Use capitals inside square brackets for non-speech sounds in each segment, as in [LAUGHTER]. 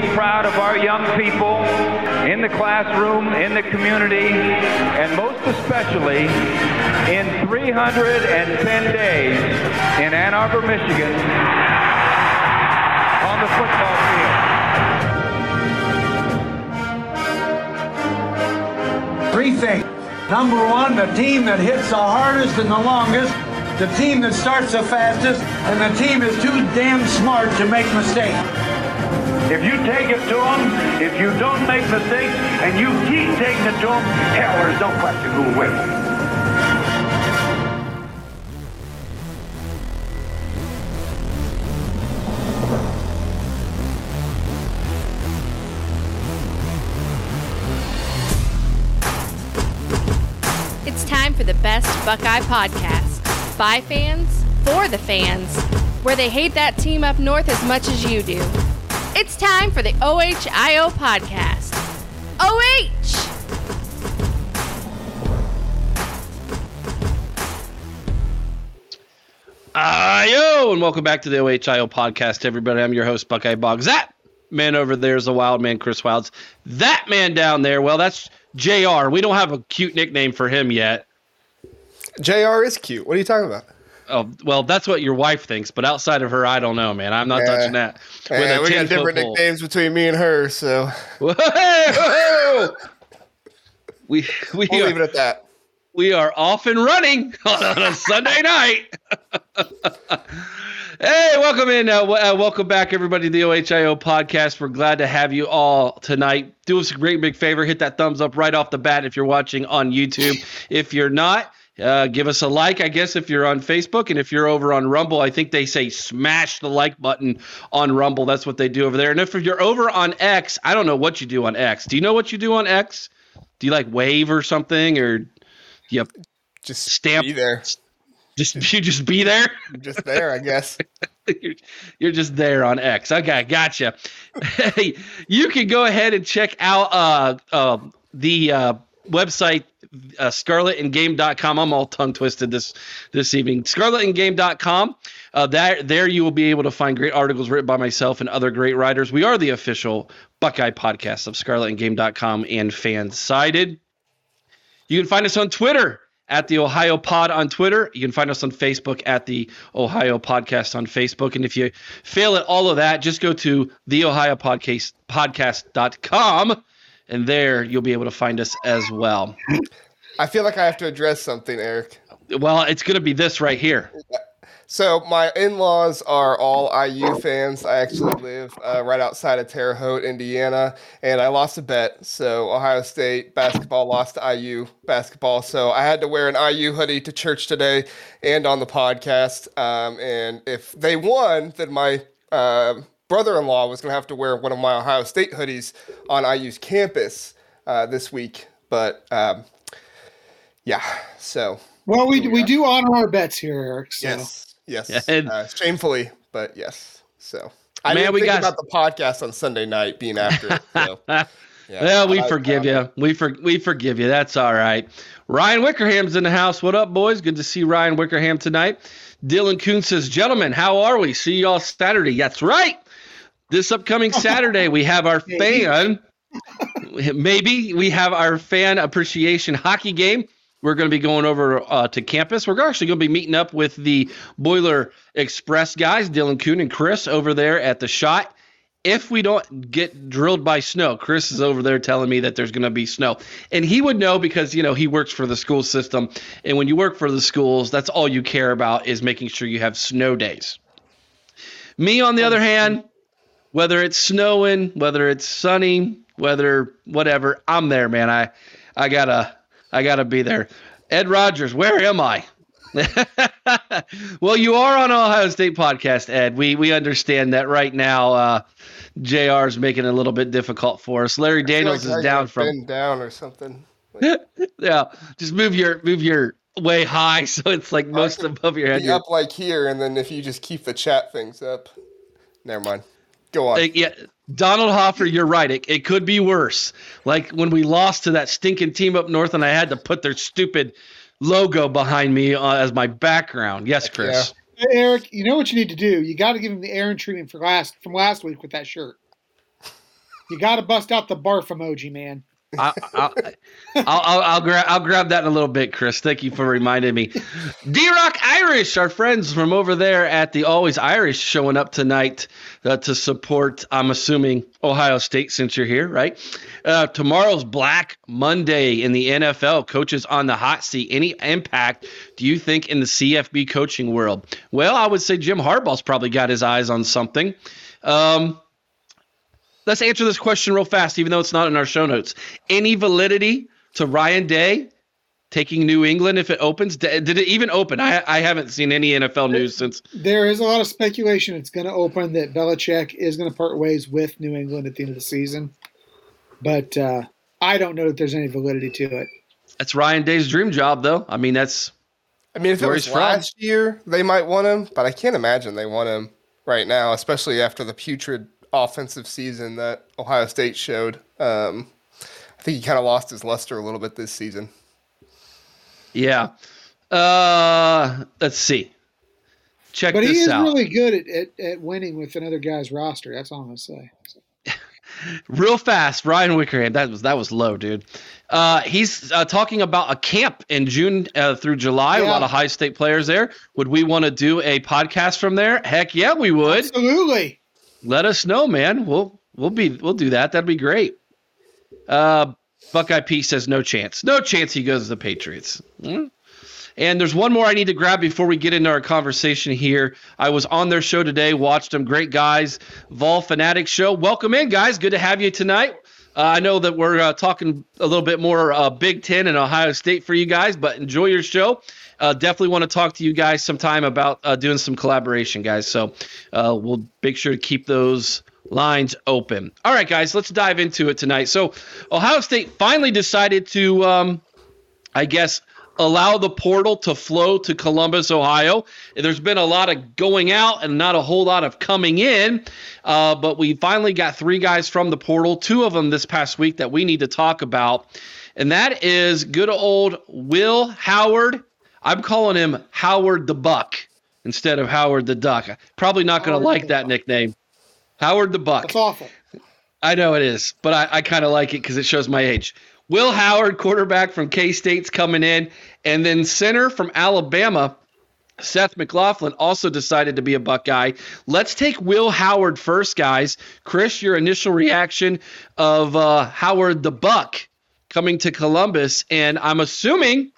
Proud of our young people in the classroom, in the community, and most especially in 310 days in Ann Arbor, Michigan, on the football field. Three things. Number one, the team that hits the hardest and the longest, the team that starts the fastest, and the team is too damn smart to make mistakes. If you take it to them, if you don't make mistakes, and you keep taking it to them, hell, there's no question who will win. It's time for the best Buckeye podcast. By fans, for the fans, where they hate that team up north as much as you do. It's time for the OHIO podcast. OH! Ayo, and welcome back to the OHIO podcast, everybody. I'm your host, Buckeye Boggs. That man over there is the wild man, Chris Wilds. That man down there, well, that's JR. We don't have a cute nickname for him yet. JR is cute. What are you talking about? Oh well, that's what your wife thinks, but outside of her, I don't know, man. I'm not yeah. touching that. Yeah, we got different pole. nicknames between me and her, so [LAUGHS] we we we'll are, leave it at that. We are off and running [LAUGHS] on a Sunday night. [LAUGHS] hey, welcome in. Uh, w- uh, welcome back, everybody, to the OHIO podcast. We're glad to have you all tonight. Do us a great big favor. Hit that thumbs up right off the bat if you're watching on YouTube. If you're not, uh, give us a like, I guess, if you're on Facebook. And if you're over on Rumble, I think they say smash the like button on Rumble. That's what they do over there. And if you're over on X, I don't know what you do on X. Do you know what you do on X? Do you like wave or something? Or you just stamp be there? Just [LAUGHS] you just be there? just there, I guess. [LAUGHS] you're, you're, just there on X. Okay, gotcha. [LAUGHS] hey, you can go ahead and check out uh, uh, the uh, website uh, scarletandgame.com. I'm all tongue twisted this this evening. Scarletandgame.com. Uh, that there you will be able to find great articles written by myself and other great writers. We are the official Buckeye podcast of scarletandgame.com and Fansided. You can find us on Twitter at the Ohio Pod on Twitter. You can find us on Facebook at the Ohio Podcast on Facebook. And if you fail at all of that, just go to the Ohio Podcast podcast.com and there you'll be able to find us as well. I feel like I have to address something, Eric. Well, it's going to be this right here. So my in-laws are all IU fans. I actually live uh, right outside of Terre Haute, Indiana, and I lost a bet. So Ohio State basketball lost to IU basketball. So I had to wear an IU hoodie to church today and on the podcast. Um, and if they won, then my uh, brother-in-law was going to have to wear one of my Ohio State hoodies on IU's campus uh, this week, but um, yeah. So well, we we do honor our bets here, Eric. So. Yes, yes. Uh, shamefully, but yes. So I Man, didn't we think got... about the podcast on Sunday night being after it. So. [LAUGHS] Yeah, well, we I, forgive I, you. We for we forgive you. That's all right. Ryan Wickerham's in the house. What up, boys? Good to see Ryan Wickerham tonight. Dylan Kuhn says, "Gentlemen, how are we? See y'all Saturday." That's right. This upcoming Saturday, we have our [LAUGHS] fan. maybe we have our fan appreciation hockey game. We're going to be going over uh, to campus. We're actually going to be meeting up with the Boiler Express guys, Dylan Kuhn and Chris, over there at the shot. If we don't get drilled by snow, Chris is over there telling me that there's going to be snow. And he would know because, you know, he works for the school system. And when you work for the schools, that's all you care about is making sure you have snow days. Me, on the other hand, whether it's snowing, whether it's sunny, whether whatever, I'm there, man. I I gotta I gotta be there. Ed Rogers, where am I? [LAUGHS] well, you are on Ohio State podcast, Ed. We we understand that right now. Uh, Jr. is making it a little bit difficult for us. Larry Daniels like is down from down or something. [LAUGHS] yeah, just move your move your way high, [LAUGHS] so it's like most above your head. Be up like here, and then if you just keep the chat things up, never mind. Go on. Uh, yeah, Donald Hoffer, you're right. It, it could be worse. Like when we lost to that stinking team up north, and I had to put their stupid logo behind me uh, as my background. Yes, Chris. Hey, Eric, you know what you need to do? You got to give him the Aaron treatment for last from last week with that shirt. You got to bust out the barf emoji, man. I'll, I'll, I'll, I'll, grab I'll grab that in a little bit, Chris. Thank you for reminding me. D Rock Irish, our friends from over there at the Always Irish, showing up tonight uh, to support. I'm assuming Ohio State, since you're here, right? Uh, tomorrow's Black Monday in the NFL. Coaches on the hot seat. Any impact do you think in the CFB coaching world? Well, I would say Jim Harbaugh's probably got his eyes on something. Um, let's answer this question real fast, even though it's not in our show notes. Any validity to Ryan Day taking New England if it opens? Did it even open? I, I haven't seen any NFL news since. There is a lot of speculation it's going to open that Belichick is going to part ways with New England at the end of the season, but uh, I don't know that there's any validity to it. That's Ryan Day's dream job, though. I mean, that's. I mean, if it where was he's last year, they might want him, but I can't imagine they want him right now, especially after the putrid offensive season that Ohio State showed. Um, I think he kind of lost his luster a little bit this season. Yeah. Uh, let's see. Check But he is out. really good at, at, at winning with another guy's roster. That's all I'm going to say. [LAUGHS] Real fast, Ryan Wickerham. That was that was low, dude. Uh, he's uh, talking about a camp in June uh, through July. A lot of high state players there. Would we want to do a podcast from there? Heck yeah, we would. Absolutely. Let us know, man. We'll we'll be we'll do that. That'd be great. Uh, Buckeye P says no chance. No chance he goes to the Patriots. Hmm. And there's one more I need to grab before we get into our conversation here. I was on their show today, watched them. Great guys. Vol Fanatic Show. Welcome in, guys. Good to have you tonight. Uh, I know that we're uh, talking a little bit more uh, Big Ten and Ohio State for you guys, but enjoy your show. Uh, definitely want to talk to you guys sometime about uh, doing some collaboration, guys. So uh, we'll make sure to keep those lines open. All right, guys, let's dive into it tonight. So Ohio State finally decided to, um, I guess, allow the portal to flow to Columbus, Ohio. There's been a lot of going out and not a whole lot of coming in, uh, but we finally got three guys from the portal, two of them this past week that we need to talk about. And that is good old Will Howard. I'm calling him Howard the Buck instead of Howard the Duck. Probably not going to like that Buck. nickname. Howard the Buck. That's awful. I know it is, but I, I kind of like it because it shows my age. Will Howard, quarterback from K State's coming in, and then center from Alabama, Seth McLaughlin, also decided to be a Buckeye. Let's take Will Howard first, guys. Chris, your initial reaction of uh, Howard the Buck coming to Columbus, and I'm assuming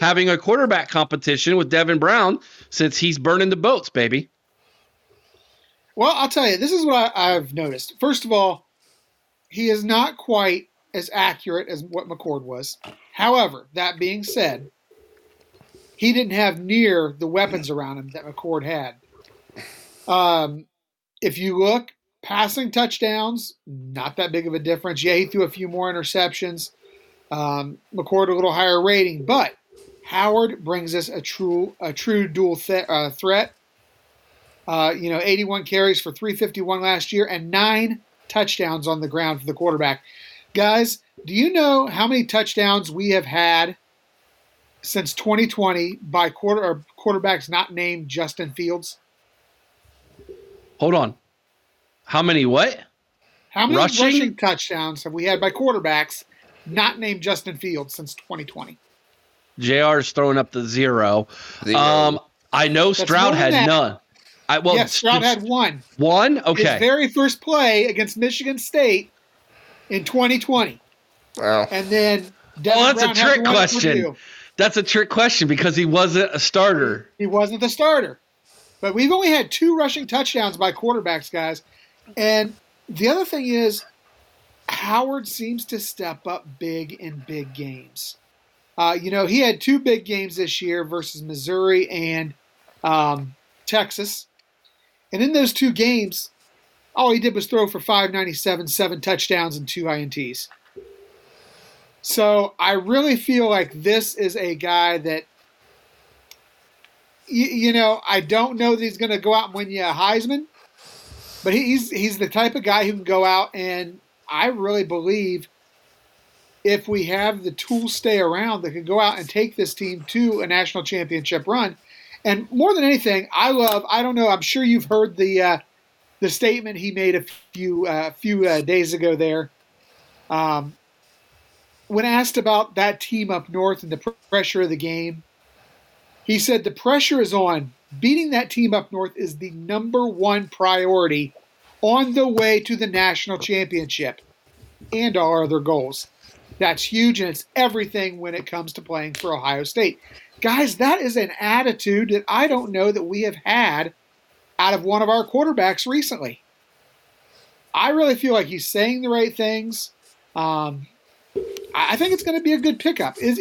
having a quarterback competition with Devin Brown since he's burning the boats, baby. Well, I'll tell you, this is what I, I've noticed. First of all, he is not quite as accurate as what McCord was. However, that being said, he didn't have near the weapons around him that McCord had. Um, if you look, passing touchdowns, not that big of a difference. Yeah, he threw a few more interceptions. Um, McCord a little higher rating, but Howard brings us a true a true dual th- uh, threat. Uh, you know, 81 carries for 351 last year and nine touchdowns on the ground for the quarterback. Guys, do you know how many touchdowns we have had since 2020 by quarter or quarterbacks not named Justin Fields? Hold on. How many what? How many Rushing? rushing, touchdowns have we had by quarterbacks not named Justin Fields since 2020? JR is throwing up the zero. Zero. Um, I know Stroud had that. none. I well, yes, Stroud had one. one. Okay. His Okay, very first play against Michigan State in 2020. Wow. And then Devin well, that's Brown a trick the one at question. That's a trick question because he wasn't a starter. He wasn't the starter. But we've only had two rushing touchdowns by quarterbacks, guys. And the other thing is, Howard seems to step up big in big games. Uh, you know, he had two big games this year versus Missouri and um, Texas. And in those two games, all he did was throw for 597, seven touchdowns, and two INTs. So I really feel like this is a guy that you, you know, I don't know that he's going to go out and win you a Heisman, but he's he's the type of guy who can go out and I really believe if we have the tools stay around that can go out and take this team to a national championship run. And more than anything, I love. I don't know. I'm sure you've heard the uh, the statement he made a few uh, few uh, days ago there. Um, when asked about that team up north and the pressure of the game, he said the pressure is on. Beating that team up north is the number one priority on the way to the national championship and our other goals. That's huge, and it's everything when it comes to playing for Ohio State. Guys, that is an attitude that I don't know that we have had out of one of our quarterbacks recently. I really feel like he's saying the right things. Um, I think it's going to be a good pickup. Is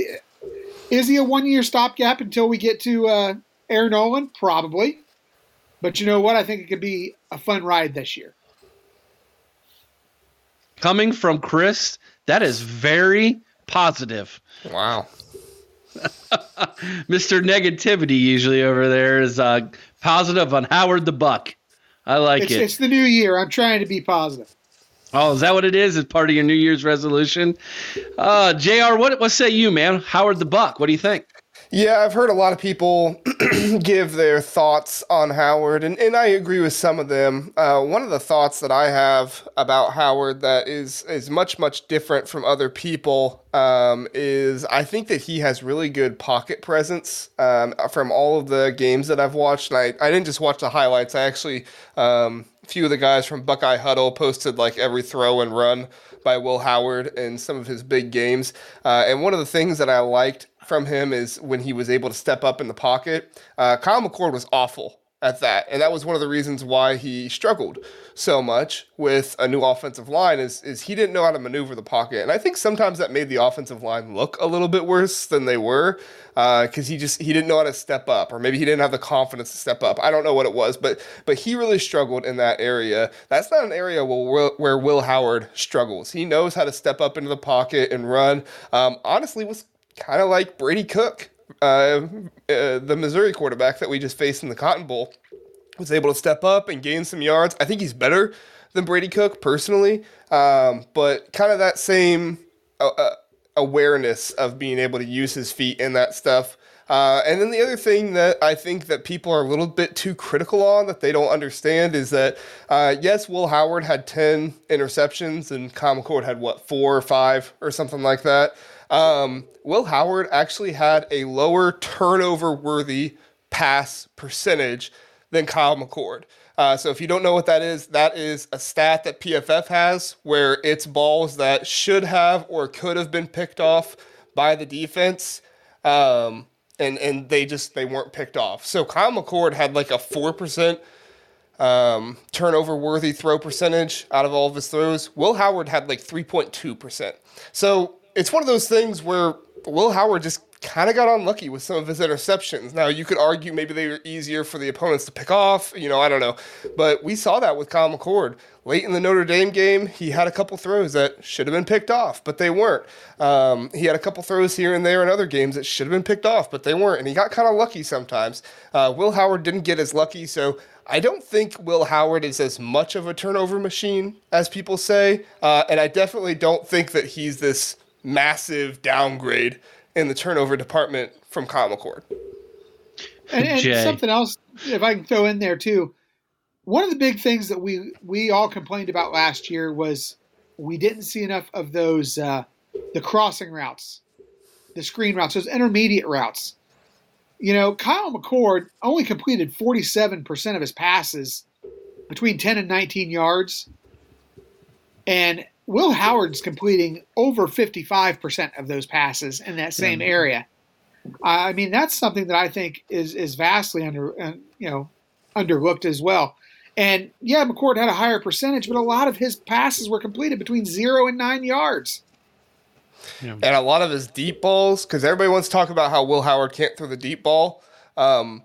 is he a one year stopgap until we get to uh, Air Noland? Probably. But you know what? I think it could be a fun ride this year. Coming from Chris, that is very positive. Wow. [LAUGHS] Mr. Negativity usually over there is uh, positive on Howard the Buck. I like it's, it. It's the new year. I'm trying to be positive. Oh, is that what it is? It's part of your New Year's resolution. Uh, Jr. What what say you, man? Howard the Buck. What do you think? Yeah, I've heard a lot of people [CLEARS THROAT] give their thoughts on Howard, and, and I agree with some of them. Uh, one of the thoughts that I have about Howard that is is much much different from other people um, is I think that he has really good pocket presence um, from all of the games that I've watched. And I, I didn't just watch the highlights; I actually um, a few of the guys from Buckeye Huddle posted like every throw and run by Will Howard in some of his big games. Uh, and one of the things that I liked from him is when he was able to step up in the pocket. Uh, Kyle McCord was awful at that, and that was one of the reasons why he struggled so much with a new offensive line. Is is he didn't know how to maneuver the pocket, and I think sometimes that made the offensive line look a little bit worse than they were because uh, he just he didn't know how to step up, or maybe he didn't have the confidence to step up. I don't know what it was, but but he really struggled in that area. That's not an area where where Will Howard struggles. He knows how to step up into the pocket and run. Um, honestly, was kind of like Brady Cook, uh, uh, the Missouri quarterback that we just faced in the Cotton Bowl, was able to step up and gain some yards. I think he's better than Brady Cook personally, um, but kind of that same uh, uh, awareness of being able to use his feet and that stuff. Uh, and then the other thing that I think that people are a little bit too critical on that they don't understand is that uh, yes, Will Howard had ten interceptions and Kyle McCord had what four or five or something like that. Um, Will Howard actually had a lower turnover worthy pass percentage than Kyle McCord. Uh, so if you don't know what that is, that is a stat that PFF has where it's balls that should have or could have been picked off by the defense. Um, and, and they just they weren't picked off. So Kyle McCord had like a four percent um, turnover worthy throw percentage out of all of his throws. Will Howard had like 3.2%. So it's one of those things where Will Howard just kind of got unlucky with some of his interceptions. Now, you could argue maybe they were easier for the opponents to pick off. You know, I don't know. But we saw that with Kyle McCord. Late in the Notre Dame game, he had a couple throws that should have been picked off, but they weren't. Um, he had a couple throws here and there in other games that should have been picked off, but they weren't. And he got kind of lucky sometimes. Uh, Will Howard didn't get as lucky, so I don't think Will Howard is as much of a turnover machine as people say. Uh, and I definitely don't think that he's this massive downgrade in the turnover department from Kyle McCord. And, and something else, if I can throw in there too, one of the big things that we we all complained about last year was we didn't see enough of those uh, the crossing routes, the screen routes, those intermediate routes. You know, Kyle McCord only completed 47% of his passes between 10 and 19 yards. And Will Howard's completing over 55% of those passes in that same area. I mean, that's something that I think is is vastly under uh, you know underlooked as well. And yeah, McCord had a higher percentage, but a lot of his passes were completed between zero and nine yards. Yeah. And a lot of his deep balls, because everybody wants to talk about how Will Howard can't throw the deep ball. Um,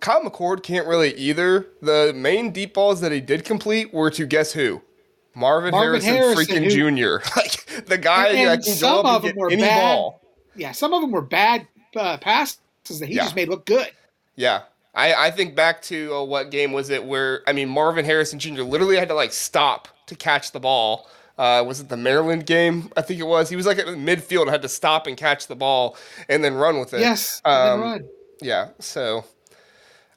Kyle McCord can't really either. The main deep balls that he did complete were to guess who? Marvin, Marvin Harrison, Harrison, freaking who, Jr. [LAUGHS] like the guy and, and that can go up and get any bad, ball. Yeah, some of them were bad uh, passes that he yeah. just made look good. Yeah, I, I think back to uh, what game was it where I mean Marvin Harrison Jr. literally had to like stop to catch the ball. Uh, was it the Maryland game? I think it was. He was like at midfield had to stop and catch the ball and then run with it. Yes, Um, run. Yeah. So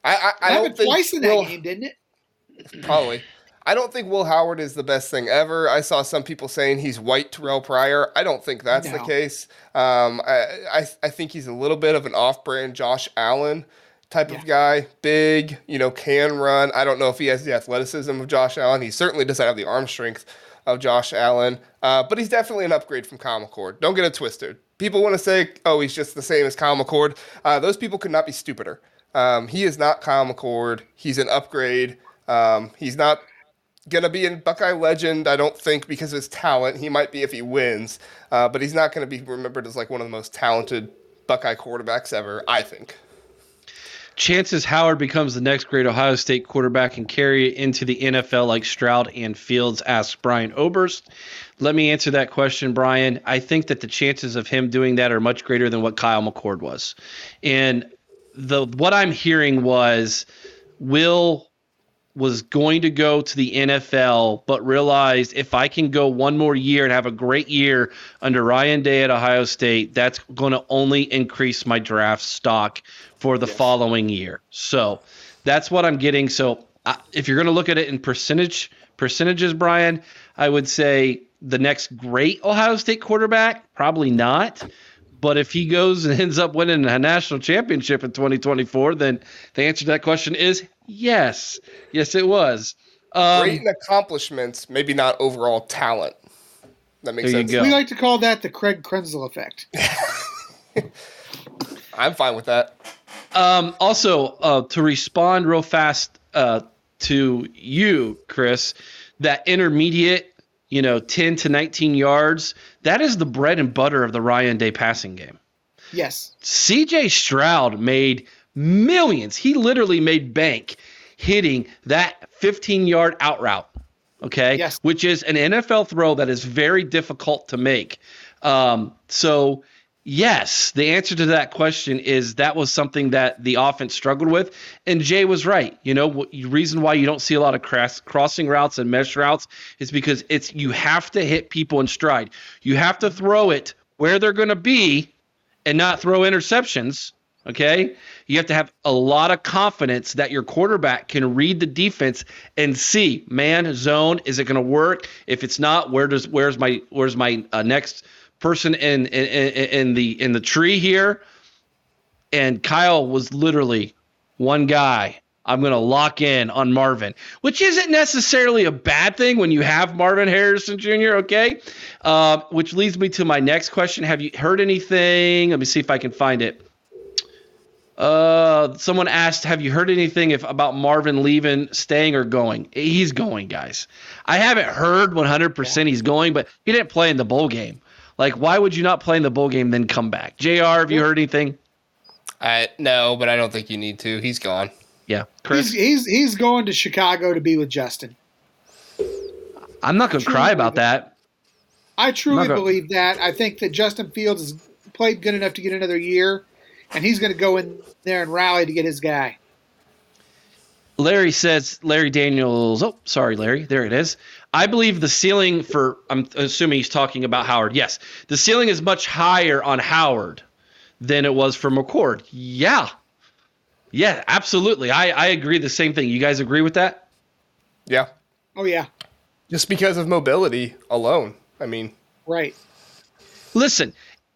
I I, I That don't happened think twice in that Will- game, didn't it? Probably. I don't think Will Howard is the best thing ever. I saw some people saying he's white Terrelle Pryor. I don't think that's the case. Um, I, I I think he's a little bit of an off-brand Josh Allen type Yeah. of guy. Big, you know, can run. I don't know if he has the athleticism of Josh Allen. He certainly doesn't have the arm strength of Josh Allen. Uh, but he's definitely an upgrade from Kyle McCord. Don't get it twisted. People want to say, oh, he's just the same as Kyle McCord. Uh, those people could not be stupider. Um, he is not Kyle McCord. He's an upgrade. Um, he's not gonna be in Buckeye legend. I don't think because of his talent. He might be if he wins, uh, but he's not gonna be remembered as like one of the most talented Buckeye quarterbacks ever. I think. chances Howard becomes the next great Ohio State quarterback and carry it into the NFL like Stroud and Fields? Asked Brian Oberst. Let me answer that question, Brian. I think that the chances of him doing that are much greater than what Kyle McCord was. And the what I'm hearing was Will was going to go to the NFL, but realized if I can go one more year and have a great year under Ryan Day at Ohio State, that's going to only increase my draft stock for the following year. So that's what I'm getting. So uh, if you're going to look at it in percentage percentages, Brian, I would say the next great Ohio State quarterback, probably not. But if he goes and ends up winning a national championship in 2024, then the answer to that question is yes. Yes, it was. Um, Great accomplishments, maybe not overall talent. That makes There you sense. go. We like to call that the Craig Krenzel effect. [LAUGHS] I'm fine with that. Um, also, uh, to respond real fast uh, to you, Chris, that intermediate, you know, 10 to 19 yards, that is the bread and butter of the Ryan Day passing game. Yes. CJ Stroud made millions. He literally made bank hitting that 15 yard out route. Okay. Yes. Which is an NFL throw that is very difficult to make. Um, so, yes, the answer to that question is that was something that the offense struggled with. And Jay was right. You know, the reason why you don't see a lot of cross, crossing routes and mesh routes is because it's you have to hit people in stride. You have to throw it where they're going to be and not throw interceptions. Okay. You have to have a lot of confidence that your quarterback can read the defense and see man zone. Is it going to work? If it's not, where does where's my where's my uh, next person in, in in the in the tree here? And Kyle was literally one guy. I'm going to lock in on Marvin, which isn't necessarily a bad thing when you have Marvin Harrison Jr. Okay, uh, which leads me to my next question. Have you heard anything? Let me see if I can find it. Uh, someone asked, "Have you heard anything if about Marvin leaving, staying, or going?" He's going, guys. I haven't heard 100% he's going, but he didn't play in the bowl game. Like, why would you not play in the bowl game then come back? Jr. Have you heard anything? I no, but I don't think you need to. He's gone. Yeah, Chris. He's, he's he's going to Chicago to be with Justin. I'm not gonna cry about that. I truly Not a- believe that. I think that Justin Fields has played good enough to get another year, and he's going to go in there and rally to get his guy. Larry says, Larry Daniels, oh, sorry, Larry, there it is. I believe the ceiling for, I'm assuming he's talking about Howard. Yes, the ceiling is much higher on Howard than it was for McCord. Yeah. Yeah, absolutely. I, I agree the same thing. You guys agree with that? Yeah, Oh yeah, just because of mobility alone. I mean, right. Listen,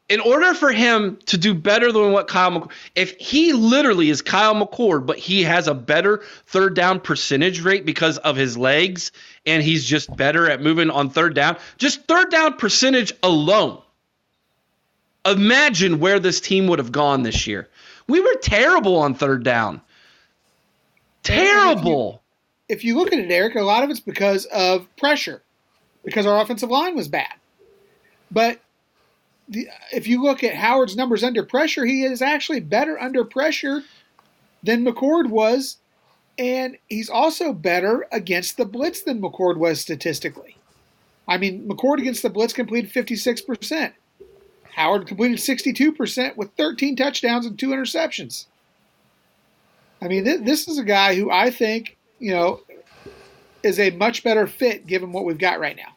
in order for him to do better than what Kyle McCord, if he literally is Kyle McCord, but he has a better third down percentage rate because of his legs and he's just better at moving on third down, just third down percentage alone. Imagine where this team would have gone this year. We were terrible on third down. Terrible. If you look at it, Eric, a lot of it's because of pressure, because our offensive line was bad. But the, if you look at Howard's numbers under pressure, he is actually better under pressure than McCord was, and he's also better against the blitz than McCord was statistically. I mean, McCord against the blitz completed 56%. Howard completed 62% with 13 touchdowns and two interceptions. I mean, th- this is a guy who I think you know is a much better fit given what we've got right now.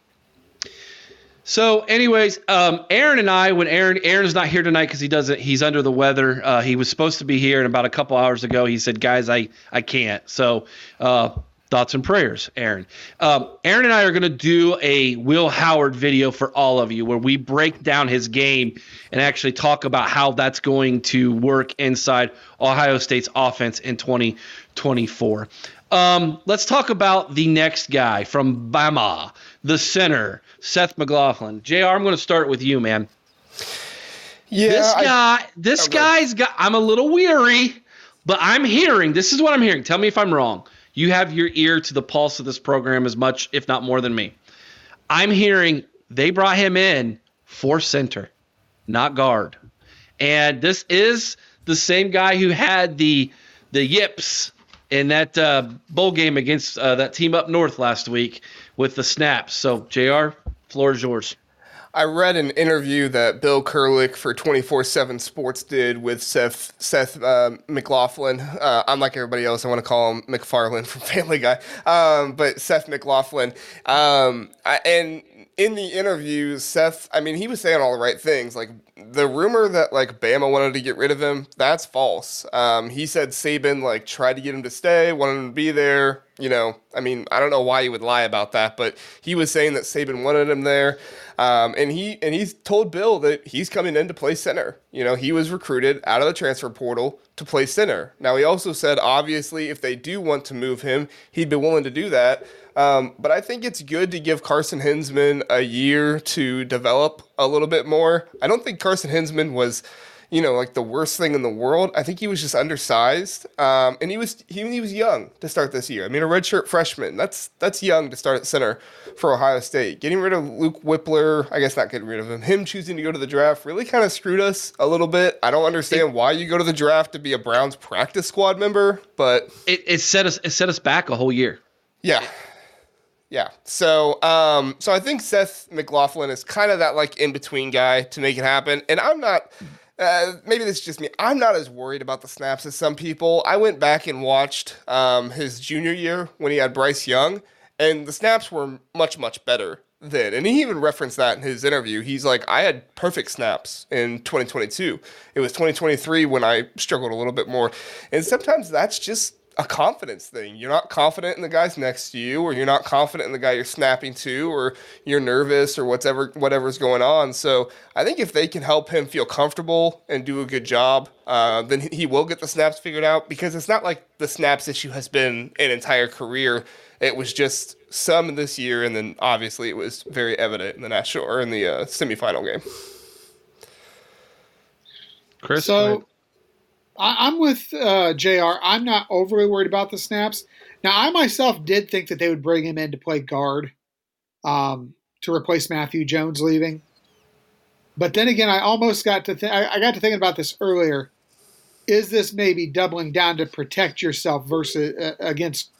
So, anyways, um, Aaron and I, when Aaron Aaron's not here tonight because he doesn't, he's under the weather. Uh, he was supposed to be here, and about a couple hours ago, he said, "Guys, I I can't." So, uh, thoughts and prayers, Aaron. Um, Aaron and I are going to do a Will Howard video for all of you, where we break down his game and actually talk about how that's going to work inside Ohio State's offense in 2024. Um, let's talk about the next guy from Bama, the center, Seth McLaughlin. Jr. I'm going to start with you, man. Yeah, this I- guy, this Okay. guy's got. I'm a little weary, but I'm hearing. This is what I'm hearing. Tell me if I'm wrong. You have your ear to the pulse of this program as much, if not more, than me. I'm hearing they brought him in for center, not guard, and this is the same guy who had the the yips in that uh, bowl game against uh, that team up north last week with the snaps. So, Jr. Floor is yours. I read an interview that Bill Kurelic for 24/7 Sports did with Seth Seth uh, McLaughlin. Uh, unlike everybody else, I want to call him McFarlane from [LAUGHS] Family Guy, um, but Seth McLaughlin. Um, I, and in the interview, Seth, I mean, he was saying all the right things. Like the rumor that like Bama wanted to get rid of him, that's false. Um, he said Saban like tried to get him to stay, wanted him to be there. You know, I mean, I don't know why he would lie about that, but he was saying that Saban wanted him there. Um, and he and he's told Bill that he's coming in to play center. You know, he was recruited out of the transfer portal to play center. Now he also said obviously if they do want to move him, he'd be willing to do that. Um, but I think it's good to give Carson Hinsman a year to develop a little bit more. I don't think Carson Hinsman was, you know, like the worst thing in the world. I think he was just undersized, um, and he was he, he was young to start this year. I mean, a redshirt freshman that's that's young to start at center for Ohio State. Getting rid of Luke Wypler, I guess not getting rid of him. Him choosing to go to the draft really kind of screwed us a little bit. I don't understand why you go to the draft to be a Browns practice squad member, but It, it set us it set us back a whole year. yeah. Yeah. So um so I think Seth McLaughlin is kind of that like in between guy to make it happen. And I'm not uh, maybe this is just me. I'm not as worried about the snaps as some people. I went back and watched um, his junior year when he had Bryce Young, and the snaps were much, much better then. And he even referenced that in his interview. He's like, I had perfect snaps in 2022. It was 2023 when I struggled a little bit more. And sometimes that's just a confidence thing. You're not confident in the guys next to you, or you're not confident in the guy you're snapping to, or you're nervous, or whatever whatever's going on. So I think if they can help him feel comfortable and do a good job, uh, then he- he will get the snaps figured out. Because it's not like the snaps issue has been an entire career. It was just some this year, and then obviously it was very evident in the national or in the uh, semifinal game. Chris, go ahead. So I, I'm with uh, Jr. I'm not overly worried about the snaps. Now, I myself did think that they would bring him in to play guard um, to replace Matthew Jones leaving. But then again, I almost got to th- I, I got to thinking about this earlier. Is this maybe doubling down to protect yourself versus uh, against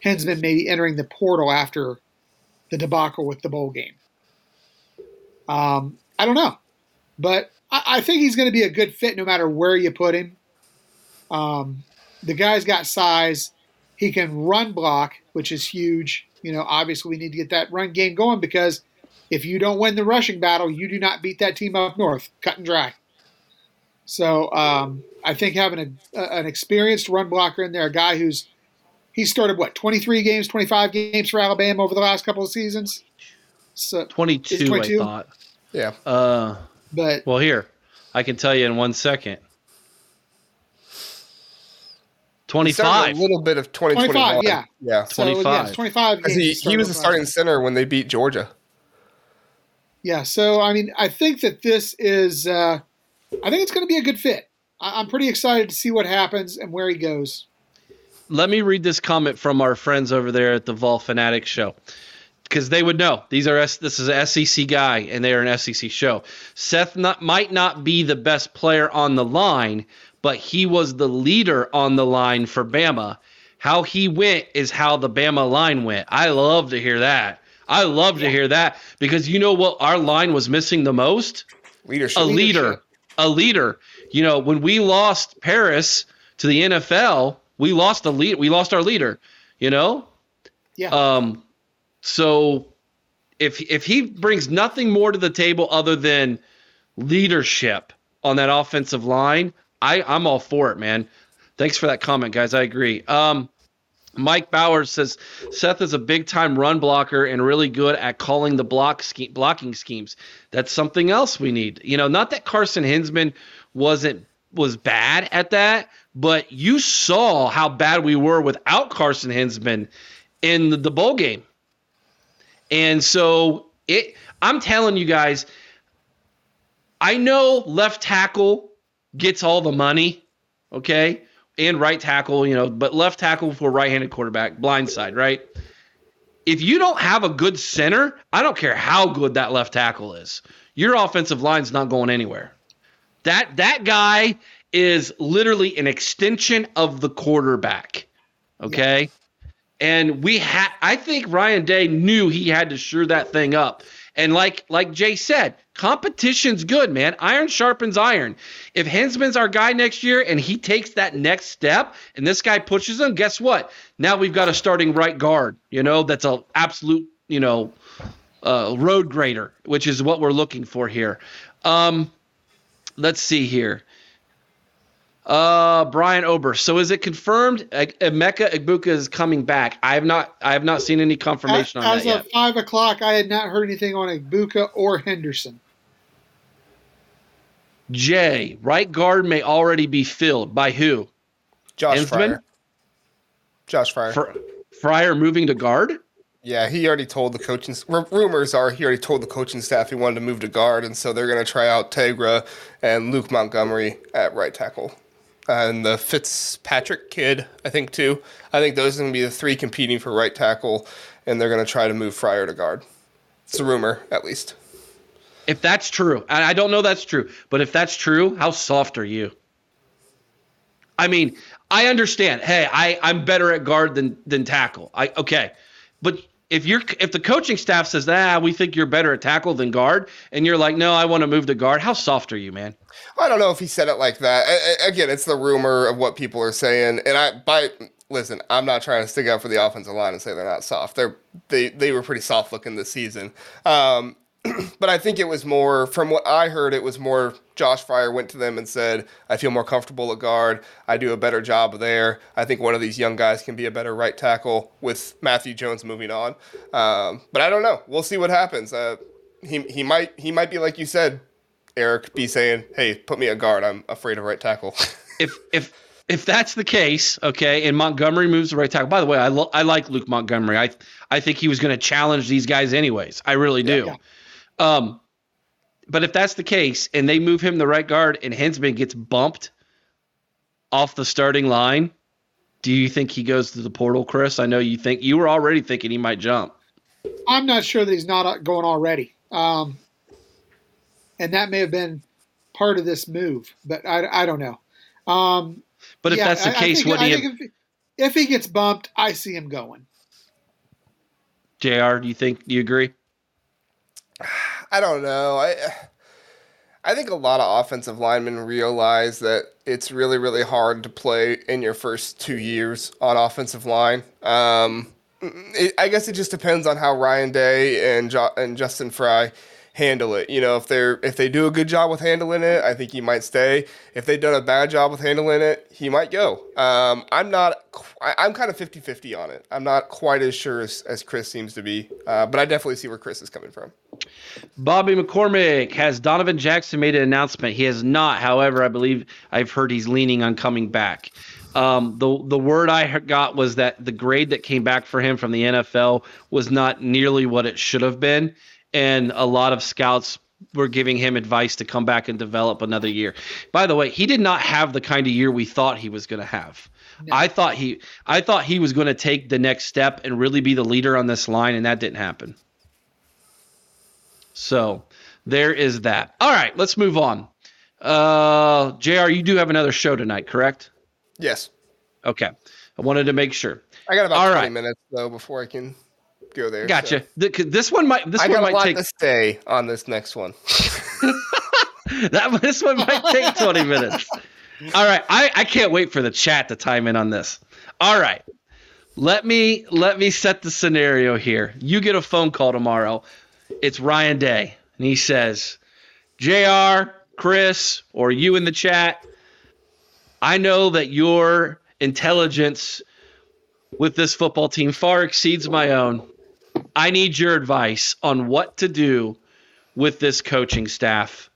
Hinsman maybe entering the portal after the debacle with the bowl game? Um, I don't know, but I, I think he's going to be a good fit no matter where you put him. Um, the guy's got size. He can run block, which is huge. You know, obviously we need to get that run game going because if you don't win the rushing battle, you do not beat that team up north, cut and dry. So um, I think having a, a, an experienced run blocker in there, a guy who's he started what 23 games, 25 games for Alabama over the last couple of seasons. So, 22, 22? I thought. Yeah. Uh, but well, here I can tell you in one second. He started 25. a little bit of 2021. 25, yeah. Yeah. so, yeah, 25. it's 25 Because games. he, he was a the starting center when they beat Georgia. Yeah, so I mean, I think that this is, uh, I think it's going to be a good fit. I- I'm pretty excited to see what happens and where he goes. Let me read this comment from our friends over there at the Vol Fanatic show. Because they would know these are this is an SEC guy and they are an SEC show. Seth not, might not be the best player on the line, but he was the leader on the line for Bama. How he went is how the Bama line went. I love to hear that. I love to hear that because you know what our line was missing the most? Leadership. a leader, a leader. You know, when we lost Paris to the NFL, we lost the lead. We lost our leader. You know. Yeah. Um. So, if if he brings nothing more to the table other than leadership on that offensive line, I I'm all for it, man. Thanks for that comment, guys. I agree. Um. Mike Bowers says Seth is a big time run blocker and really good at calling the block scheme, blocking schemes. That's something else we need. You know, not that Carson Hinsman wasn't was bad at that, but you saw how bad we were without Carson Hinsman in the, the bowl game. And so it I'm telling you guys, I know left tackle gets all the money, okay? And right tackle, you know, but left tackle for right-handed quarterback, blind side, right? If you don't have a good center, I don't care how good that left tackle is. Your offensive line's not going anywhere. That that guy is literally an extension of the quarterback. Okay? And we had I think Ryan Day knew he had to sure that thing up. And like like Jay said, competition's good, man. Iron sharpens iron. If Hinsman's our guy next year and he takes that next step and this guy pushes him, guess what? Now we've got a starting right guard, you know, that's an absolute, you know, uh, road grader, which is what we're looking for here. Um, let's see here. Uh, Brian Ober. So is it confirmed Emeka Egbuka is coming back? I have not. I have not seen any confirmation as, on as that of yet. five o'clock, I had not heard anything on Egbuka or Henderson. Jay, right guard may already be filled by who? Josh Hinsman? Fryer. Josh Fryer. Fr- Fryer moving to guard. yeah, he already told the coaching. r- Rumors are he already told the coaching staff he wanted to move to guard, and so they're going to try out Tegra and Luke Montgomery at right tackle, and the Fitzpatrick kid, I think too. I think those are going to be the three competing for right tackle, and they're going to try to move Fryer to guard. It's a rumor, at least. If that's true, I don't know that's true, but if that's true, how soft are you? I mean, I understand. Hey, I I'm better at guard than than tackle. I okay, but if you're if the coaching staff says ah we think you're better at tackle than guard, and you're like no I want to move to guard, how soft are you, man? I don't know if he said it like that. A- a- Again, it's the rumor of what people are saying, and I by listen, I'm not trying to stick up for the offensive line and say they're not soft. They're they they were pretty soft looking this season. Um, [CLEARS THROAT] but I think it was more from what I heard. It was more Josh Fryer went to them and said, "I feel more comfortable at guard. I do a better job there. I think one of these young guys can be a better right tackle with Matthew Jones moving on." Um, but I don't know. We'll see what happens. Uh, he he might he might be like you said, Eric, be saying, "Hey, put me at guard. I'm afraid of right tackle." [LAUGHS] if if if that's the case, okay, and Montgomery moves to right tackle. By the way, I lo- I like Luke Montgomery. I I think he was going to challenge these guys anyways. I really do. Yeah. Um, but if that's the case, and they move him the right guard, and Hinsman gets bumped off the starting line, do you think he goes to the portal, Chris? I know you think you were already thinking he might jump. I'm not sure that he's not going already. Um, and that may have been part of this move, but I, I don't know. Um, But if yeah, that's the case, think- what do you, think if, if he gets bumped, I see him going. Jr. Do you think? Do you agree? I don't know. I I think a lot of offensive linemen realize that it's really really hard to play in your first two years on offensive line. Um, it, I guess it just depends on how Ryan Day and jo- and Justin Frye handle it. You know, if they're if they do a good job with handling it, I think he might stay. If they've done a bad job with handling it, he might go. Um, I'm not. I'm kind of 50-50 on it. I'm not quite as sure as, as Chris seems to be, uh, but I definitely see where Chris is coming from. Bobby McCormick has Donovan Jackson made an announcement. He has not. However, I believe I've heard he's leaning on coming back. Um, the the word I got was that the grade that came back for him from the NFL was not nearly what it should have been, and a lot of scouts were giving him advice to come back and develop another year. By the way, he did not have the kind of year we thought he was going to have. I thought he I thought he was going to take the next step and really be the leader on this line, and that didn't happen. So there is that. All right, let's move on. Uh, Jr., you do have another show tonight, correct? Yes. Okay, I wanted to make sure. I got about All 20 right. minutes though before I can go there. Gotcha. so. Th- 'cause This one might. This I one might take. to say on this next one. [LAUGHS] That this one might take twenty minutes. All right, I, I can't wait for the chat to time in on this. All right, let me let me set the scenario here. You get a phone call tomorrow. It's Ryan Day, and he says, "Jr. Chris, or you in the chat, I know that your intelligence with this football team far exceeds my own. I need your advice on what to do with this coaching staff.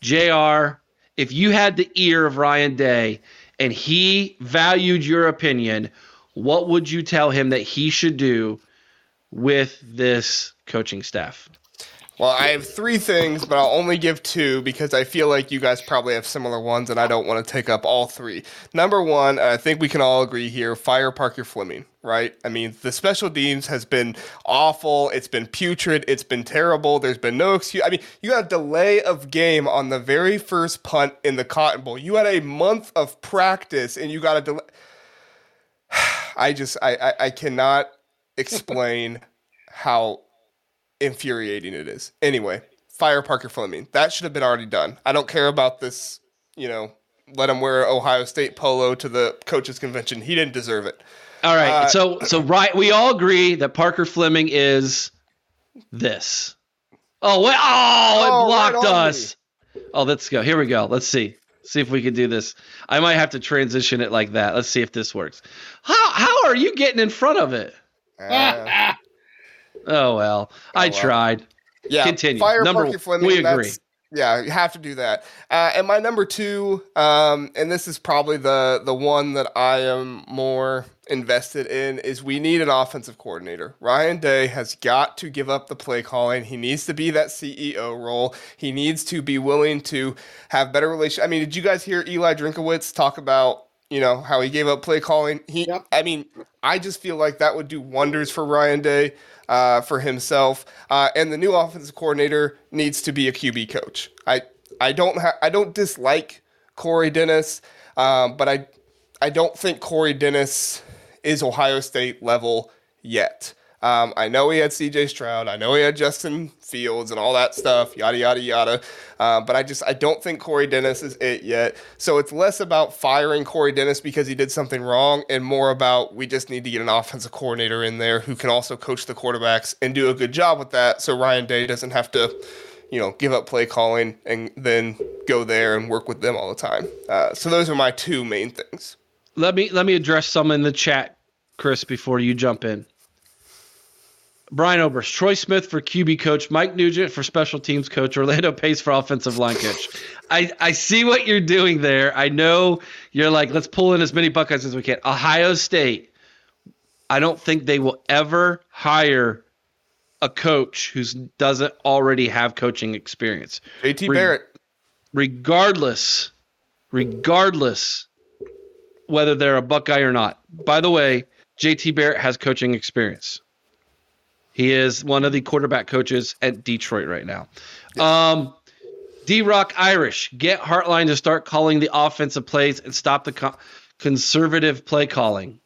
JR, if you had the ear of Ryan Day and he valued your opinion, what would you tell him that he should do with this coaching staff? Well, I have three things, but I'll only give two because I feel like you guys probably have similar ones and I don't want to take up all three. Number one, I think we can all agree here fire Parker Fleming, right? I mean, the special teams has been awful. It's been putrid. It's been terrible. There's been no excuse. I mean, you had a delay of game on the very first punt in the Cotton Bowl. You had a month of practice and you got a delay. [SIGHS] I just, I, I, I cannot explain how infuriating it is. Anyway, fire Parker Fleming. That should have been already done. I don't care about this, you know, let him wear Ohio State polo to the coaches convention. He didn't deserve it. All right. Uh, so so right we all agree that Parker Fleming is this. Oh, wait, oh, it oh, blocked right us. Me. Oh, let's go. Here we go. Let's see. See if we can do this. I might have to transition it like that. Let's see if this works. How how are you getting in front of it? Uh, Oh well, oh, I well. tried. Yeah, continue. Fire number Parker Fleming, we agree. Yeah, you have to do that. Uh, and my number two, um, and this is probably the the one that I am more invested in, is we need an offensive coordinator. Ryan Day has got to give up the play calling. He needs to be that CEO role. He needs to be willing to have better relation. I mean, did you guys hear Eli Drinkwitz talk about you know how he gave up play calling? He, yep. I mean, I just feel like that would do wonders for Ryan Day uh, for himself. Uh, and the new offensive coordinator needs to be a QB coach. I I don't ha- I don't dislike Corey Dennis, um, but I I don't think Corey Dennis is Ohio State level yet. Um, I know he had C.J. Stroud. I know he had Justin Fields and all that stuff. Yada yada yada. Uh, but I just I don't think Corey Dennis is it yet. So it's less about firing Corey Dennis because he did something wrong, and more about we just need to get an offensive coordinator in there who can also coach the quarterbacks and do a good job with that. So Ryan Day doesn't have to, you know, give up play calling and then go there and work with them all the time. Uh, so those are my two main things. Let me let me address some in the chat, Chris, before you jump in. Brian Oberst, Troy Smith for QB coach, Mike Nugent for special teams coach, Orlando Pace for offensive line coach. I, I see what you're doing there. I know you're like, let's pull in as many Buckeyes as we can. Ohio State, I don't think they will ever hire a coach who doesn't already have coaching experience. JT Re- Barrett. Regardless, regardless whether they're a Buckeye or not. By the way, JT Barrett has coaching experience. He is one of the quarterback coaches at Detroit right now. Um, D Rock Irish, get Hartline to start calling the offensive plays and stop the co- conservative play calling.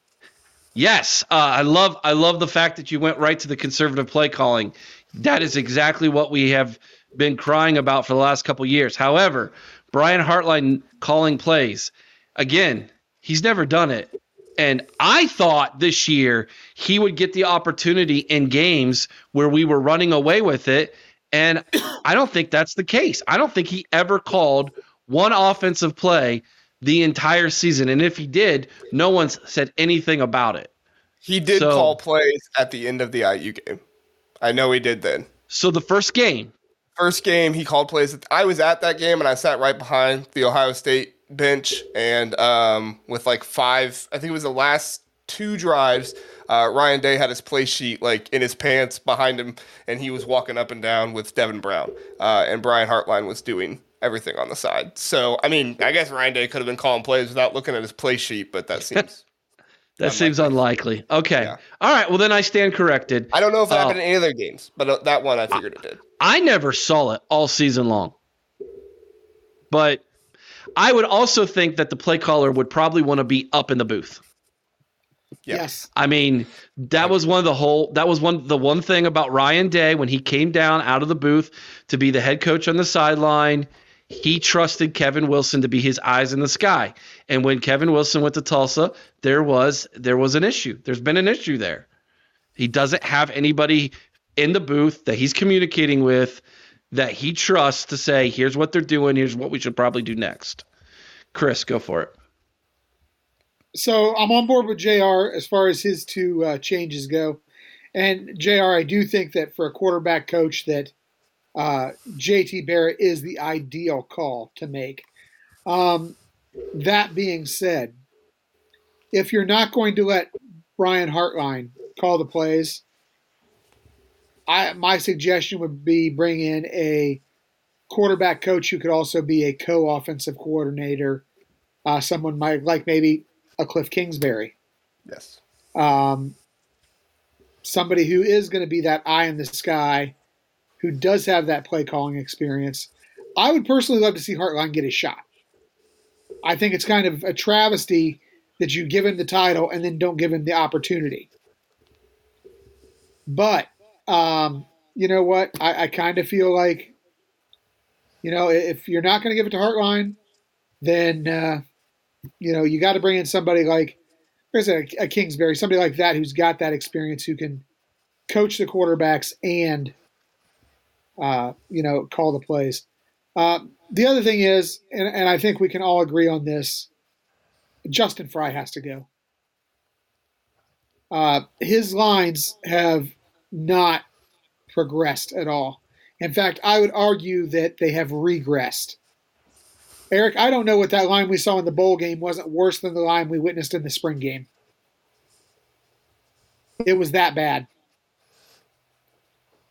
Yes, uh, I love I love the fact that you went right to the conservative play calling. That is exactly what we have been crying about for the last couple years. However, Brian Hartline calling plays again, he's never done it. And I thought this year he would get the opportunity in games where we were running away with it. And I don't think that's the case. I don't think he ever called one offensive play the entire season. And if he did, no one's said anything about it. He did so, call plays at the end of the IU game. I know he did then. So the first game. First game, he called plays. I was at that game and I sat right behind the Ohio State bench and um, with like five, I think it was the last two drives. Uh, Ryan Day had his play sheet like in his pants behind him, and he was walking up and down with Devin Brown, uh, and Brian Hartline was doing everything on the side. So, I mean, I guess Ryan Day could have been calling plays without looking at his play sheet, but that seems. [LAUGHS] that unlikely. seems unlikely. Okay. Yeah. All right. Well, then I stand corrected. I don't know if it uh, happened in any other games, but uh, that one I figured it did. I never saw it all season long. But I would also think that the play caller would probably want to be up in the booth. Yes. I mean, that was one of the whole that was one the one thing about Ryan Day when he came down out of the booth to be the head coach on the sideline. he trusted Kevin Wilson to be his eyes in the sky. And when Kevin Wilson went to Tulsa, there was there was an issue. There's been an issue there. He doesn't have anybody in the booth that he's communicating with that he trusts to say, here's what they're doing, here's what we should probably do next. Chris, go for it. So I'm on board with JR as far as his two uh, changes go. And JR, I do think that for a quarterback coach that uh, JT Barrett is the ideal call to make. Um, that being said, if you're not going to let Brian Hartline call the plays, I my suggestion would be bring in a quarterback coach who could also be a co-offensive coordinator, uh, someone might like maybe a Cliff Kingsbury. Yes. Um, somebody who is going to be that eye in the sky, who does have that play calling experience. I would personally love to see Hartline get a shot. I think it's kind of a travesty that you give him the title and then don't give him the opportunity. But um, you know what? I, I kind of feel like, you know, if you're not going to give it to Hartline, then uh, you know you got to bring in somebody like, there's a, a Kingsbury, somebody like that who's got that experience, who can coach the quarterbacks and uh, you know call the plays. Uh, the other thing is, and, and I think we can all agree on this, Justin Frye has to go. Uh, his lines have not progressed at all. In fact, I would argue that they have regressed. Eric, I don't know what that line we saw in the bowl game wasn't worse than the line we witnessed in the spring game. It was that bad.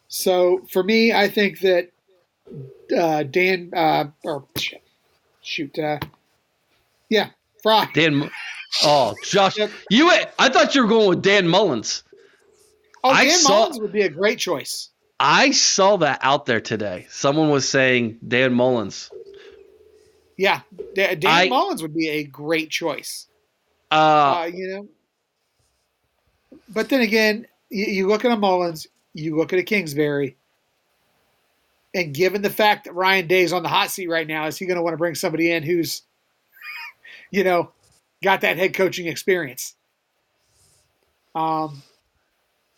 So for me, I think that uh, Dan uh, or shoot, uh, yeah, Frye. Dan. Oh, Josh, yep. you. I thought you were going with Dan Mullins. Oh, Dan I saw, Mullins would be a great choice. I saw that out there today. Someone was saying Dan Mullins. Yeah, Dan I, Mullins would be a great choice. Uh, uh, you know, but then again, you, you look at a Mullins, you look at a Kingsbury, and given the fact that Ryan Day's on the hot seat right now, is he going to want to bring somebody in who's, [LAUGHS] you know, got that head coaching experience? Um,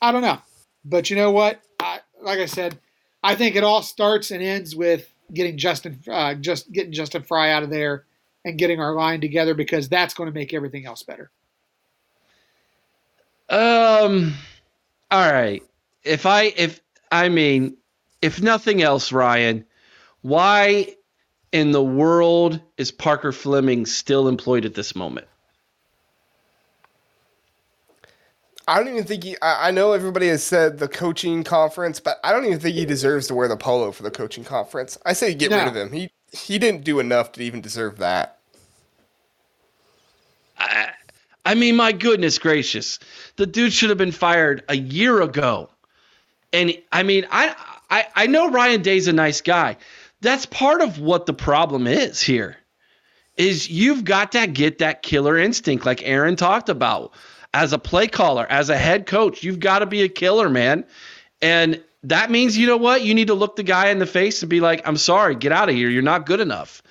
I don't know, but you know what? I, like I said, I think it all starts and ends with getting Justin, uh, just getting Justin Frye out of there and getting our line together because that's going to make everything else better. Um. All right. If I if I mean if nothing else, Ryan, why in the world is Parker Fleming still employed at this moment? I don't even think he. I, I know everybody has said the coaching conference, but I don't even think he deserves to wear the polo for the coaching conference. I say get no. rid of him. He he didn't do enough to even deserve that. I, I mean, my goodness gracious, the dude should have been fired a year ago. And I mean, I I I know Ryan Day's a nice guy. That's part of what the problem is here. Is you've got to get that killer instinct, like Aaron talked about as a play caller, as a head coach, you've got to be a killer, man. And that means, you know what? You need to look the guy in the face and be like, I'm sorry, get out of here. You're not good enough.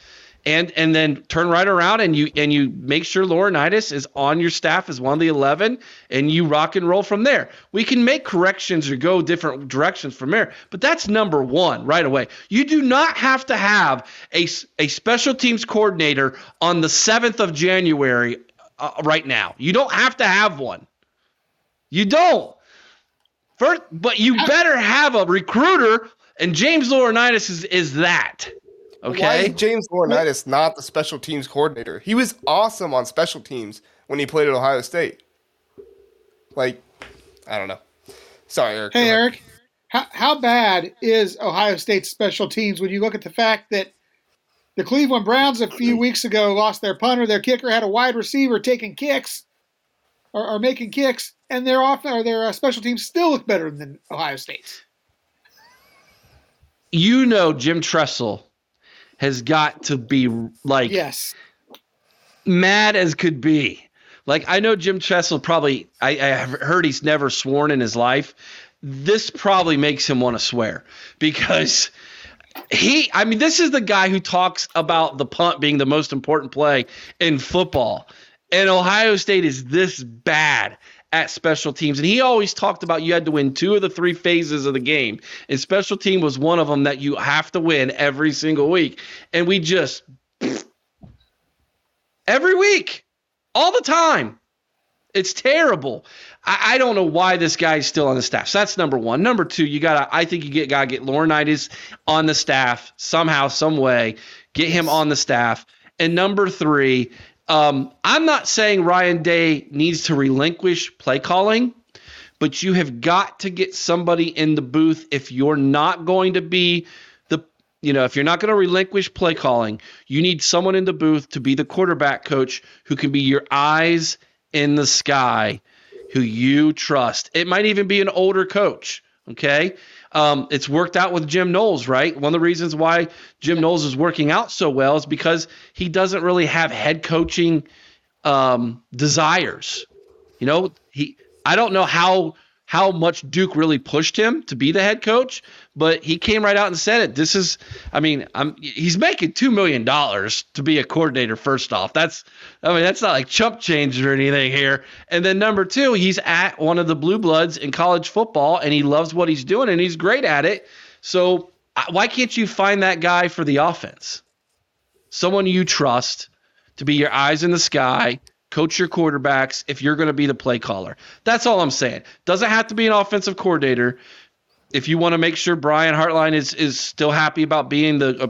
And and then turn right around and you and you make sure Laurinaitis is on your staff as one of the eleven and you rock and roll from there. We can make corrections or go different directions from there, but that's number one right away. You do not have to have a, a special teams coordinator on the 7th of January uh, right now. You don't have to have one. You don't. First, but you better have a recruiter, and James Laurinaitis is, is that. Okay. Why is James Laurinaitis not the special teams coordinator? He was awesome on special teams when he played at Ohio State. Like, I don't know. Sorry, Eric. Hey, Eric. How, how bad is Ohio State's special teams when you look at the fact that the Cleveland Browns a few weeks ago lost their punter. Their kicker had a wide receiver taking kicks or, or making kicks, and their off or their uh, special teams still look better than Ohio State's. You know, Jim Tressel has got to be like yes, mad as could be. Like I know Jim Tressel probably. I, I have heard he's never sworn in his life. This probably makes him want to swear because he I mean this is the guy who talks about the punt being the most important play in football. And Ohio State is this bad at special teams. And he always talked about you had to win two of the three phases of the game. And special team was one of them that you have to win every single week. And we just every week, all the time. It's terrible. I, I, don't know why this guy's still on the staff. So that's number one. Number two, you gotta. I think you get gotta get Laurinaitis on the staff somehow, some way. Get him on the staff. And number three, um, I'm not saying Ryan Day needs to relinquish play calling, but you have got to get somebody in the booth if you're not going to be the, you know, if you're not going to relinquish play calling, you need someone in the booth to be the quarterback coach who can be your eyes in the sky, who you trust. It might even be an older coach. Okay. Um, it's worked out with Jim Knowles, right? One of the reasons why Jim Knowles is working out so well is because he doesn't really have head coaching um, desires. You know, he I don't know how how much Duke really pushed him to be the head coach, but he came right out and said it. This is, I mean, I'm he's making two million dollars to be a coordinator. First off, that's, I mean, that's not like chump change or anything here. And then number two, he's at one of the blue bloods in college football, and he loves what he's doing, and he's great at it. So why can't you find that guy for the offense? Someone you trust to be your eyes in the sky coach your quarterbacks if you're going to be the play caller. That's all I'm saying. Doesn't have to be an offensive coordinator. If you want to make sure Brian Hartline is is still happy about being the uh,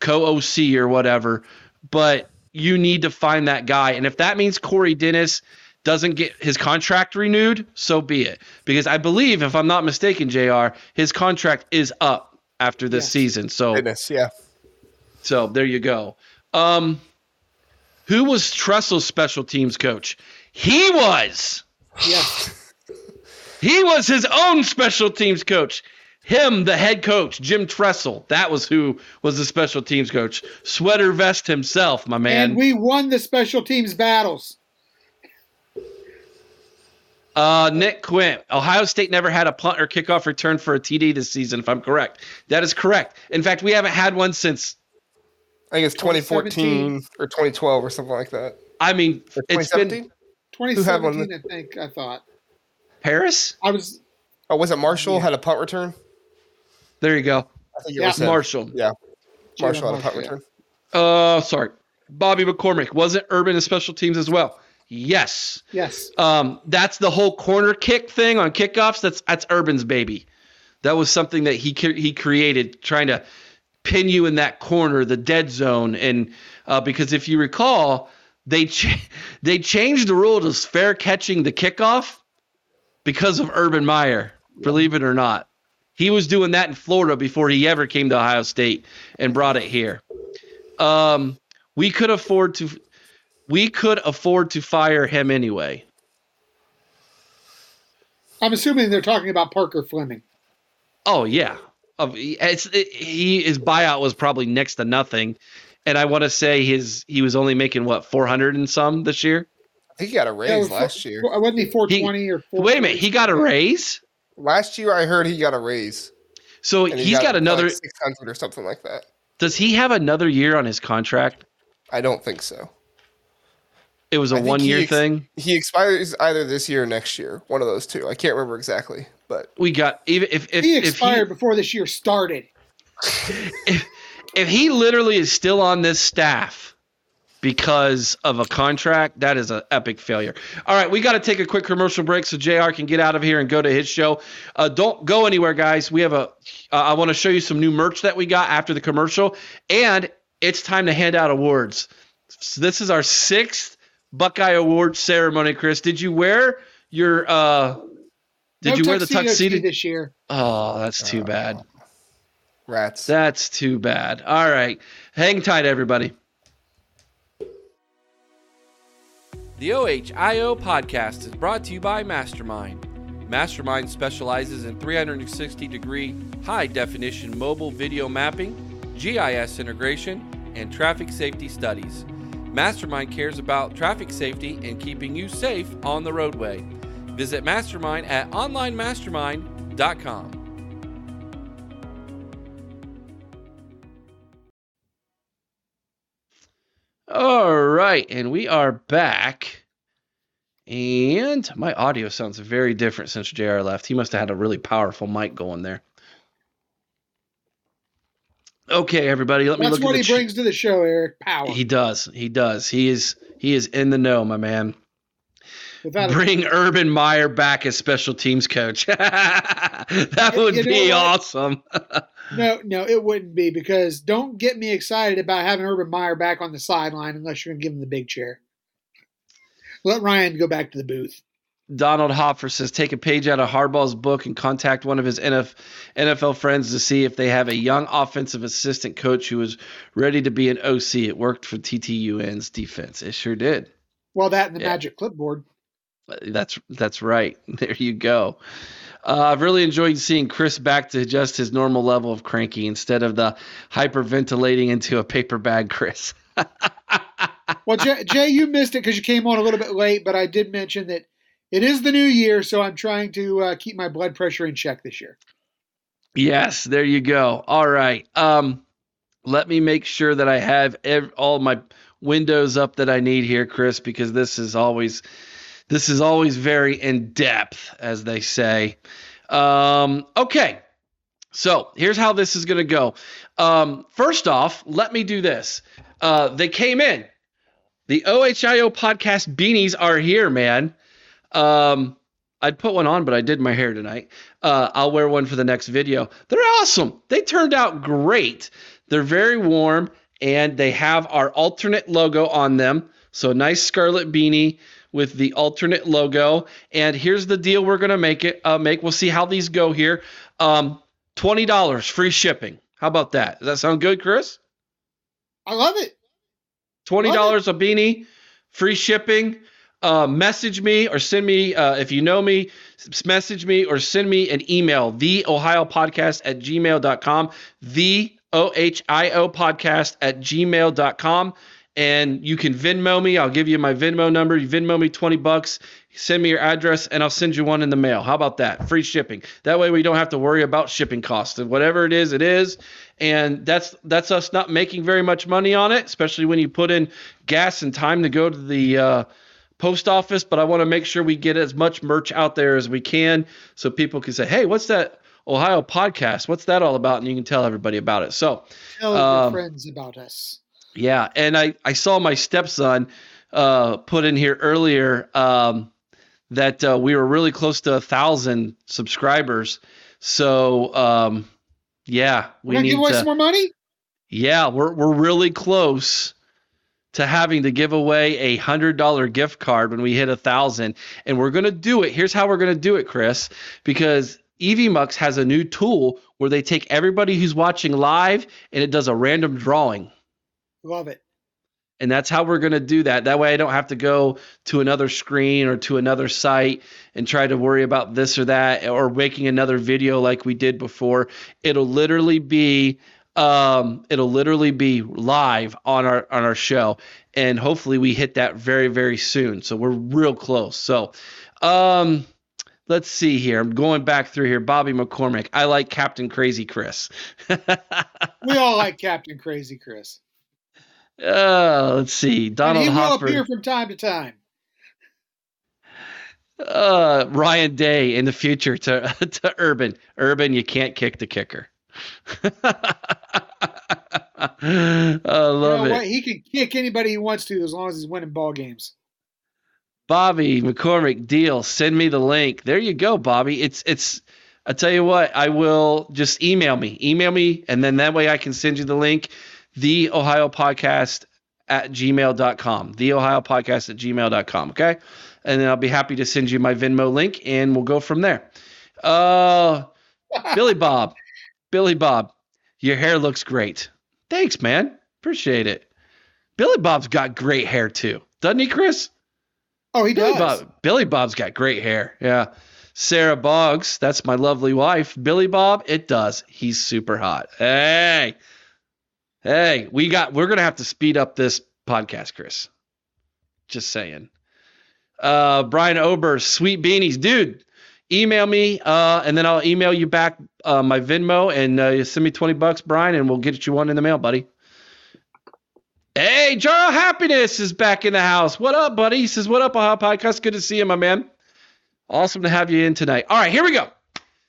co OC or whatever, but you need to find that guy. And if that means Corey Dennis doesn't get his contract renewed, so be it. Because I believe, if I'm not mistaken, Jr., his contract is up after this yes. season. So Dennis, yeah. So there you go. Um, who was Tressel's special teams coach? He was. Yes. He was his own special teams coach. Him, the head coach, Jim Tressel. That was who was the special teams coach. Sweater vest himself, my man. And we won the special teams battles. Uh, Nick Quint. Ohio State never had a punt or kickoff return for a TD this season, if I'm correct. That is correct. In fact, we haven't had one since I think it's 2014 or 2012 or something like that. I mean, it's been 2017. I think I thought Paris. I was. Oh, was it Marshall yeah. had a punt return? There you go. I think it yeah. was Marshall. Yeah, Marshall had a punt return. Uh, sorry, Bobby McCormick wasn't Urban in special teams as well. Yes. Yes. Um, that's the whole corner kick thing on kickoffs. That's that's Urban's baby. That was something that he he created, trying to pin you in that corner, the dead zone, and uh, because if you recall, they ch- [LAUGHS] they changed the rule to fair catching the kickoff because of Urban Meyer. Believe it or not, he was doing that in Florida before he ever came to Ohio State and brought it here. Um, we could afford to we could afford to fire him anyway. I'm assuming they're talking about Parker Fleming. Oh yeah, of it's it, he his buyout was probably next to nothing, and I want to say his he was only making what four hundred and some this year. I think he got a raise yeah, last year. Wasn't he four twenty or? Wait a minute, he got a raise. Last year, I heard he got a raise. So he he's got, got another like six hundred or something like that. Does he have another year on his contract? I don't think so. It was a one year ex- thing. He expires either this year or next year. One of those two. I can't remember exactly. But we got even if, if he expired if he, before this year started. [LAUGHS] If if he literally is still on this staff because of a contract, that is an epic failure. All right, we got to take a quick commercial break so Jr. can get out of here and go to his show. Uh, don't go anywhere, guys. We have a. Uh, I want to show you some new merch that we got after the commercial, and it's time to hand out awards. So this is our sixth Buckeye Award ceremony. Chris, did you wear your uh, did no you wear the tuxedo this year? Oh, that's too bad. Rats. That's too bad. All right. Hang tight, everybody. The OHIO podcast is brought to you by Mastermind. Mastermind specializes in 360 degree high definition mobile video mapping, GIS integration, and traffic safety studies. Mastermind cares about traffic safety and keeping you safe on the roadway. Visit Mastermind at onlinemastermind.com. All right, and we are back. And my audio sounds very different since JR left. He must have had a really powerful mic going there. Okay, everybody, let me That's look what at he ch- brings to the show, Eric. Power. He does. He does. He is he is in the know, my man. Without a- Bring Urban Meyer back as special teams coach. [LAUGHS] that You- would you be awesome. [LAUGHS] no, no, it wouldn't be because don't get me excited about having Urban Meyer back on the sideline unless you're going to give him the big chair. Let Ryan go back to the booth. Donald Hopper says take a page out of Harbaugh's book and contact one of his NFL friends to see if they have a young offensive assistant coach who is ready to be an OC. It worked for TTUN's defense. It sure did. Well, that and the Yeah. magic clipboard. That's that's right. [LAUGHS] There you go. Uh, I've really enjoyed seeing Chris back to just his normal level of cranky instead of the hyperventilating into a paper bag, Chris. [LAUGHS] Well, Jay, Jay you missed it because you came on a little bit late, but I did mention that it is the new year, so I'm trying to uh, keep my blood pressure in check this year. Yes, there you go. All right. Um, let me make sure that I have ev- all my windows up that I need here, Chris, because this is always this is always very in depth, as they say. Um, okay. So here's how this is going to go. Um, first off, let me do this. Uh, they came in. The OHIO podcast beanies are here, man. Um, I'd put one on, but I did my hair tonight. Uh, I'll wear one for the next video. They're awesome. They turned out great. They're very warm, and they have our alternate logo on them. So nice scarlet beanie with the alternate logo. And here's the deal: we're gonna make it. Uh, make. We'll see how these go here. Um, Twenty dollars free shipping. How about that? Does that sound good, Chris? I love it. Twenty dollars a beanie, free shipping. Uh, message me or send me uh, if you know me. Message me or send me an email. The Ohio Podcast at gmail.com. The OHIO Podcast at gmail.com. And you can Venmo me. I'll give you my Venmo number. You Venmo me 20 bucks. Send me your address and I'll send you one in the mail. How about that? Free shipping. That way we don't have to worry about shipping costs. And whatever it is, it is. And that's that's us not making very much money on it, especially when you put in gas and time to go to the uh, post office. But I want to make sure we get as much merch out there as we can so people can say, hey, what's that Ohio podcast? What's that all about? And you can tell everybody about it. So Tell your Um, friends about us. Yeah, and I I saw my stepson uh, put in here earlier um, that uh, we were really close to a thousand subscribers. So um, yeah, gonna need give away to. some more money. Yeah, we're we're really close to having to give away a hundred dollar gift card when we hit a thousand, and we're gonna do it. Here's how we're gonna do it, Chris, because EVMux has a new tool where they take everybody who's watching live and it does a random drawing. Love it. And that's how we're going to do that. That way I don't have to go to another screen or to another site and try to worry about this or that or making another video like we did before. It'll literally be um it'll literally be live on our on our show and hopefully we hit that very very soon. So we're real close. So um let's see here. I'm going back through here. Bobby McCormick. I like Captain Crazy Chris. [LAUGHS] We all like Captain Crazy Chris. Uh, let's see. Donald And he will appear from time to time. uh, Ryan Day in the future to [LAUGHS] to Urban. Urban, you can't kick the kicker. [LAUGHS] I You love know it. what? He can kick anybody he wants to as long as he's winning ball games. Bobby McCormick deal. Send me the link. There you go, Bobby. It's it's. I tell you what. I will just email me. Email me, and then that way I can send you the link. The Ohio Podcast at gmail.com. The Ohio Podcast at gmail.com. Okay, and then I'll be happy to send you my Venmo link, and we'll go from there. Uh, [LAUGHS] Billy Bob, Billy Bob, your hair looks great. Thanks, man. Appreciate it. Billy Bob's got great hair too, doesn't he, Chris? Oh, he Billy does. Bob, Billy Bob's got great hair. Yeah. Sarah Boggs, that's my lovely wife. Billy Bob, it does. He's super hot. Hey. Hey, we got we're gonna have to speed up this podcast, Chris. Just saying. Uh Brian Ober, sweet beanies. Dude, email me, uh, and then I'll email you back uh, my Venmo and uh, you send me 20 bucks, Brian, and we'll get you one in the mail, buddy. Hey, Jaro Happiness is back in the house. What up, buddy? He says, What up, Ohio Podcast? Good to see you, my man. Awesome to have you in tonight. All right, here we go.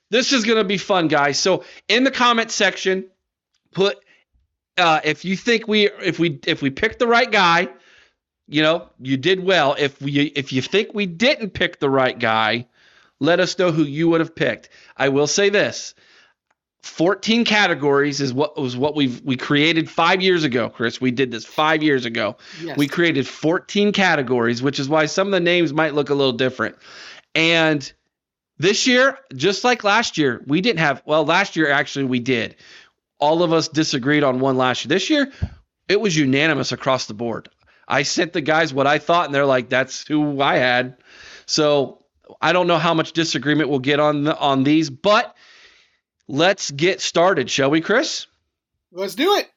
This is to be fun, guys. So, in the comment section, put uh, if you think we if we if we picked the right guy, you know, you did well. If we if you think we didn't pick the right guy, let us know who you would have picked. I will say this. 14 categories is what was what we've we created five years ago, Chris. We did this five years ago. Yes. We created 14 categories, which is why some of the names might look a little different. And this year, just like last year, we didn't have well, last year actually we did. All of us disagreed on one last year. This year, it was unanimous across the board. I sent the guys what I thought, and they're like, "That's who I had." So I don't know how much disagreement we'll get on the, on these, but let's get started, shall we, Chris? Let's do it.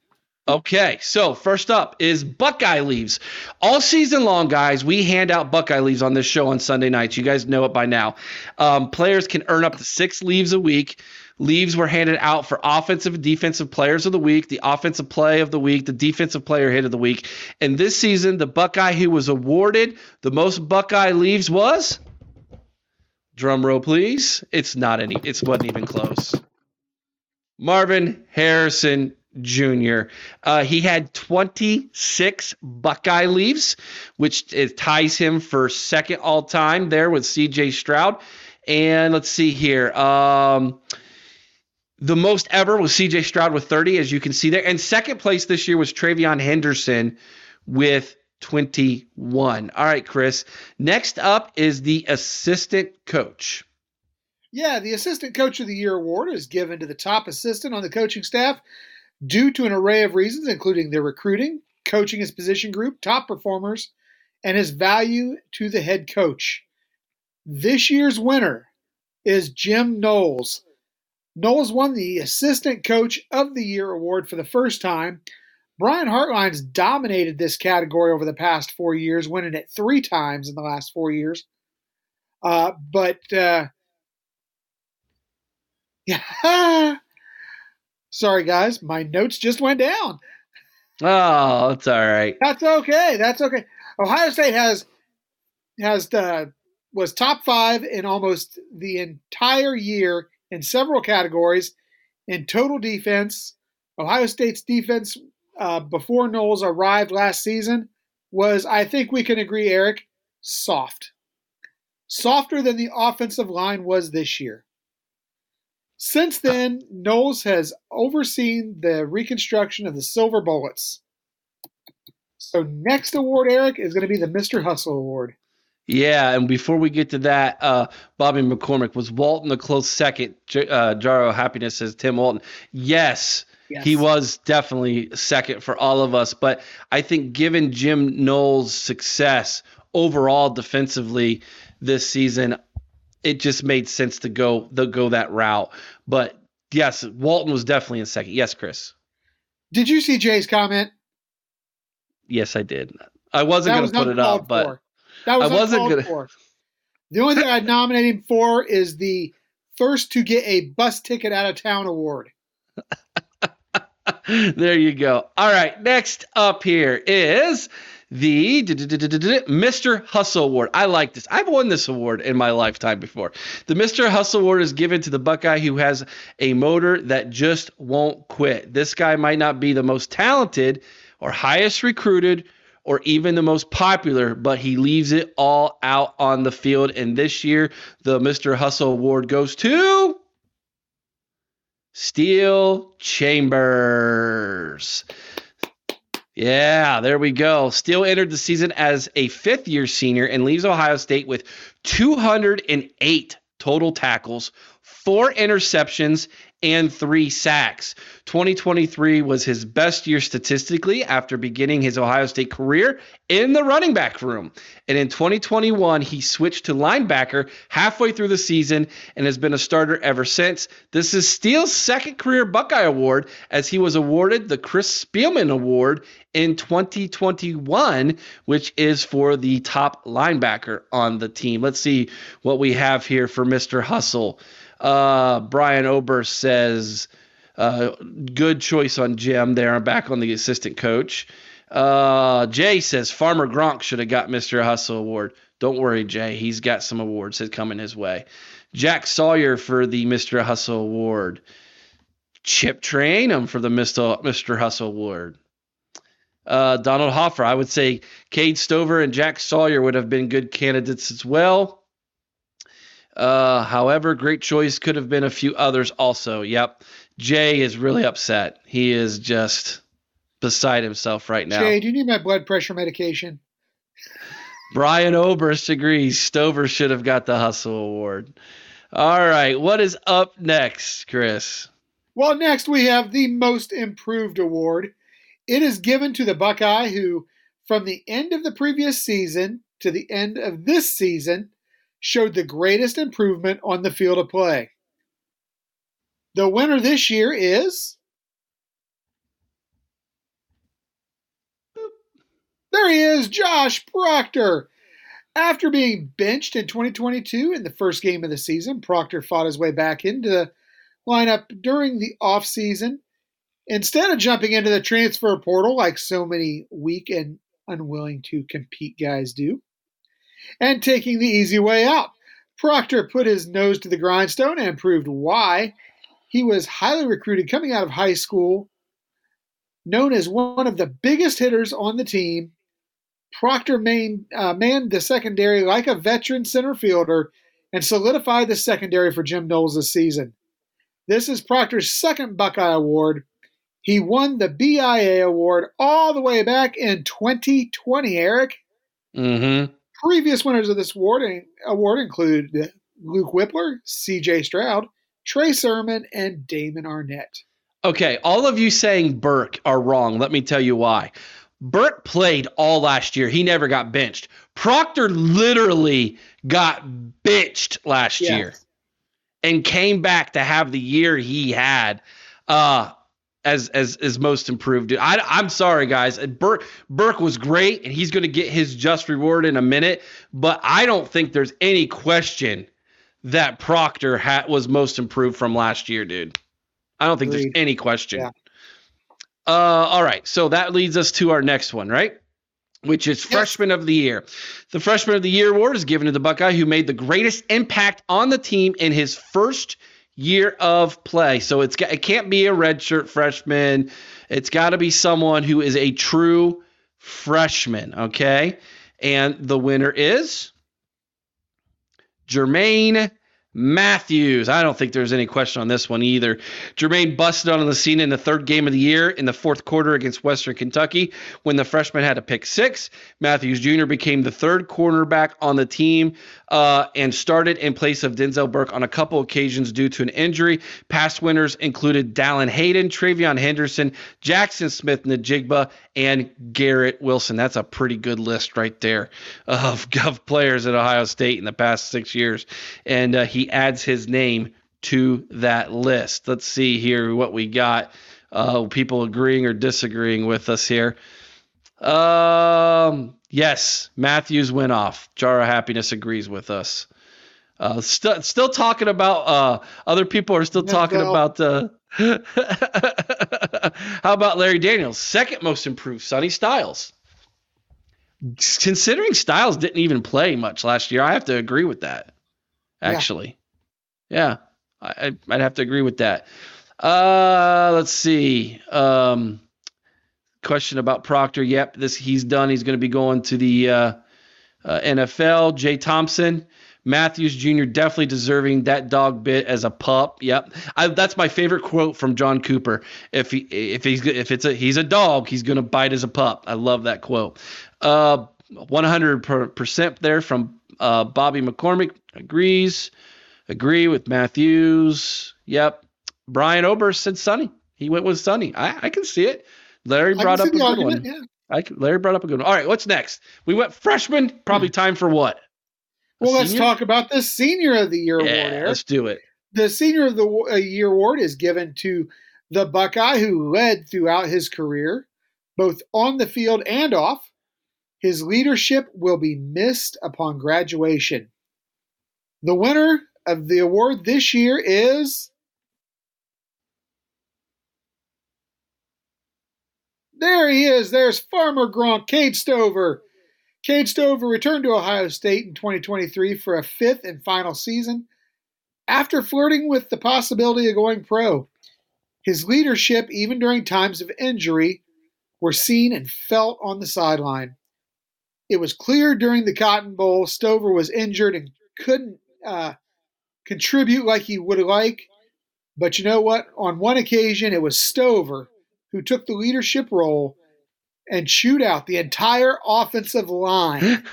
Okay, so first up is Buckeye leaves. All season long, guys, we hand out Buckeye leaves on this show on Sunday nights. You guys know it by now. Um, players can earn up to six leaves a week. Leaves were handed out for offensive and defensive players of the week, the offensive play of the week, the defensive player hit of the week. And this season, the Buckeye who was awarded the most Buckeye leaves was. Drum roll, please. It's not any. It wasn't even close. Marvin Harrison Jr. Uh, he had 26 Buckeye leaves, which ties him for second all time there with CJ Stroud. And let's see here. Um, the most ever was CJ Stroud with 30, as you can see there. And second place this year was TreVeyon Henderson with 21. All right, Chris. Next up is the assistant coach. Yeah, the Assistant Coach of the Year award is given to the top assistant on the coaching staff due to an array of reasons, including their recruiting, coaching his position group, top performers, and his value to the head coach. This year's winner is Jim Knowles. Knowles won the Assistant Coach of the Year award for the first time. Brian Hartline's dominated this category over the past four years, winning it three times in the last four years. Uh, but uh, yeah, [LAUGHS] sorry guys, my notes just went down. Oh, that's all right. That's okay. That's okay. Ohio State has has uh, was top five in almost the entire year in several categories. In total defense, Ohio State's defense uh, before Knowles arrived last season was, I think we can agree, Eric, soft. Softer than the offensive line was this year. Since then, Knowles has overseen the reconstruction of the Silver Bullets. So, next award, Eric, is going to be the Mr. Hustle Award. Yeah, and before we get to that, uh, Bobby McCormick was Walton a close second. J- uh, Jaro Happiness says Tim Walton. Yes, Yes. he was definitely second for all of us. But I think given Jim Knowles' success overall defensively this season, it just made sense to go the go that route. But yes, Walton was definitely in second. Yes, Chris. Did you see Jay's comment? Yes, I did. I wasn't going was to put it up, but for. That was I wasn't gonna- for. The only thing I'd nominate him for is the first to get a bus ticket out of town award. [LAUGHS] there you go. All right, next up here is the Mr. Hustle Award. I like this. I've won this award in my lifetime before. The Mr. Hustle Award is given to the Buckeye who has a motor that just won't quit. This guy might not be the most talented or highest recruited or even the most popular, but he leaves it all out on the field. And this year, the Mr. Hustle Award goes to Steele Chambers. Yeah, there we go. Steele entered the season as a fifth year senior and leaves Ohio State with 208 total tackles, four interceptions, and three sacks. 2023 was his best year statistically after beginning his Ohio State career in the running back room. And in 2021, he switched to linebacker halfway through the season and has been a starter ever since. This is Steele's second career Buckeye Award as he was awarded the Chris Spielman Award in 2021, which is for the top linebacker on the team. Let's see what we have here for Mr. Hustle. Uh, Brian Oberst says, uh, good choice on Jim there. I'm back on the assistant coach. Uh, Jay says Farmer Gronk should have got Mr. Hustle Award. Don't worry, Jay. He's got some awards that coming his way. Jack Sawyer for the Mr. Hustle Award. Chip Trainum for the Mr. Mr. Hustle Award. Uh, Donald Hoffer, I would say Cade Stover and Jack Sawyer would have been good candidates as well. Uh, however, great choice could have been a few others also. Yep. Jay is really upset. He is just beside himself right now. Jay, do you need my blood pressure medication? Brian Oberst agrees. Stover should have got the Hustle Award. All right. What is up next, Chris? Well, next we have the Most Improved Award. It is given to the Buckeye who, from the end of the previous season to the end of this season, showed the greatest improvement on the field of play. The winner this year is. There he is, Josh Proctor. After being benched in 2022 in the first game of the season, Proctor fought his way back into the lineup during the offseason. Instead of jumping into the transfer portal like so many weak and unwilling to compete guys do, and taking the easy way out, Proctor put his nose to the grindstone and proved why he was highly recruited coming out of high school, known as one of the biggest hitters on the team. Proctor main, uh, manned the secondary like a veteran center fielder and solidified the secondary for Jim Knowles this season. This is Proctor's second Buckeye Award. He won the BIA Award all the way back in 2020, Eric. Mm-hmm. Previous winners of this award, award include Luke Wypler, CJ Stroud, Trey Sermon, and Damon Arnette. Okay, all of you saying Burke are wrong. Let me tell you why. Burke played all last year. He never got benched. Proctor literally got benched last Yes. year and came back to have the year he had uh, as as as most improved. I, I'm sorry, guys. Burke Burke was great, and he's going to get his just reward in a minute. But I don't think there's any question that Proctor hat was most improved from last year, dude. I don't think Agreed. there's any question. Yeah. Uh, all right, so that leads us to our next one, right? Which is freshman of the year. The freshman of the year award is given to the Buckeye who made the greatest impact on the team in his first year of play. So it's got, it can't be a redshirt freshman. It's got to be someone who is a true freshman, okay? And the winner is Jermaine Mathews. I don't think there's any question on this one either. Jermaine busted on the scene in the third game of the year in the fourth quarter against Western Kentucky when the freshman had a pick six. Mathews Jr. became the third cornerback on the team uh, and started in place of Denzel Burke on a couple occasions due to an injury. Past winners included Dallan Hayden, TreVeyon Henderson, Jaxon Smith-Njigba, and Garrett Wilson. That's a pretty good list right there of, [LAUGHS] of players at Ohio State in the past six years. And uh, he adds his name to that list. Let's see here what we got. Uh, people agreeing or disagreeing with us here. Um, yes, Mathews went off. Jar of Happiness agrees with us. Uh, st- still talking about uh, other people are still talking Denzel. about uh, [LAUGHS] how about Larry Daniels, second most improved, Sonny Styles. Considering Styles didn't even play much last year, I have to agree with that. Actually, yeah, I, I- I'd have to agree with that. Uh, let's see. Um, question about Proctor. Yep, this he's done. He's going to be going to the uh, uh, NFL. Jay Thompson, Mathews Jr. definitely deserving that dog bit as a pup. Yep, I, that's my favorite quote from John Cooper. If he if he's if it's a he's a dog, he's going to bite as a pup. I love that quote. Uh, 100 percent there from uh, Bobby McCormick agrees. Agree with Mathews. Yep. Brian Oberst said Sonny. He went with Sonny. I, I can see it. Larry brought up a good argument, one. yeah. I Larry brought up a good one. All right, what's next? We went freshman. Probably time for what? A Well, let's talk about the Senior of the Year Yeah, award, Eric. let's do it. The Senior of the uh, Year award is given to the Buckeye who led throughout his career, both on the field and off. His leadership will be missed upon graduation. The winner of the award this year is. There he is. There's Farmer Gronk, Cade Stover. Cade Stover returned to Ohio State in 2023 for a fifth and final season after flirting with the possibility of going pro. His leadership, even during times of injury, were seen and felt on the sideline. It was clear during the Cotton Bowl Stover was injured and couldn't uh, contribute like he would like. But you know what? On one occasion, it was Stover who took the leadership role and chewed out the entire offensive line. [LAUGHS]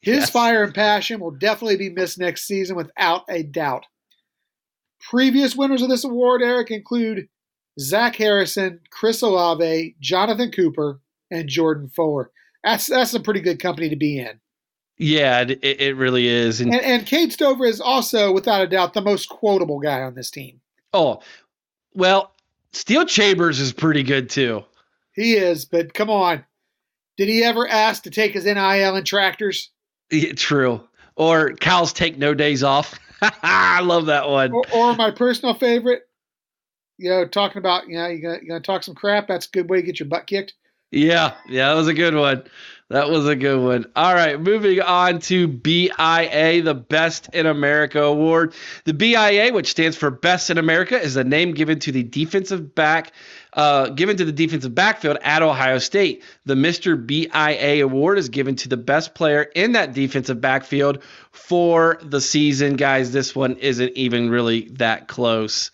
His yes. fire and passion will definitely be missed next season without a doubt. Previous winners of this award, Eric, include Zach Harrison, Chris Olave, Jonathan Cooper, and Jordan Fuller. That's that's a pretty good company to be in. Yeah, it, it really is. And, and, and Cade Stover is also, without a doubt, the most quotable guy on this team. Oh, well, Steele Chambers is pretty good too. He is, but come on. Did he ever ask to take his NIL and tractors? Yeah, true. Or cows take no days off. [LAUGHS] I love that one. Or, or, my personal favorite, you know, talking about, you know, you're going to talk some crap. That's a good way to get your butt kicked. Yeah. Yeah. That was a good one. That was a good one. All right, moving on to BIA, the Best in America Award. The BIA, which stands for Best in America, is a name given to the defensive back, uh, given to the defensive backfield at Ohio State. The Mr. BIA Award is given to the best player in that defensive backfield for the season. Guys, this one isn't even really that close.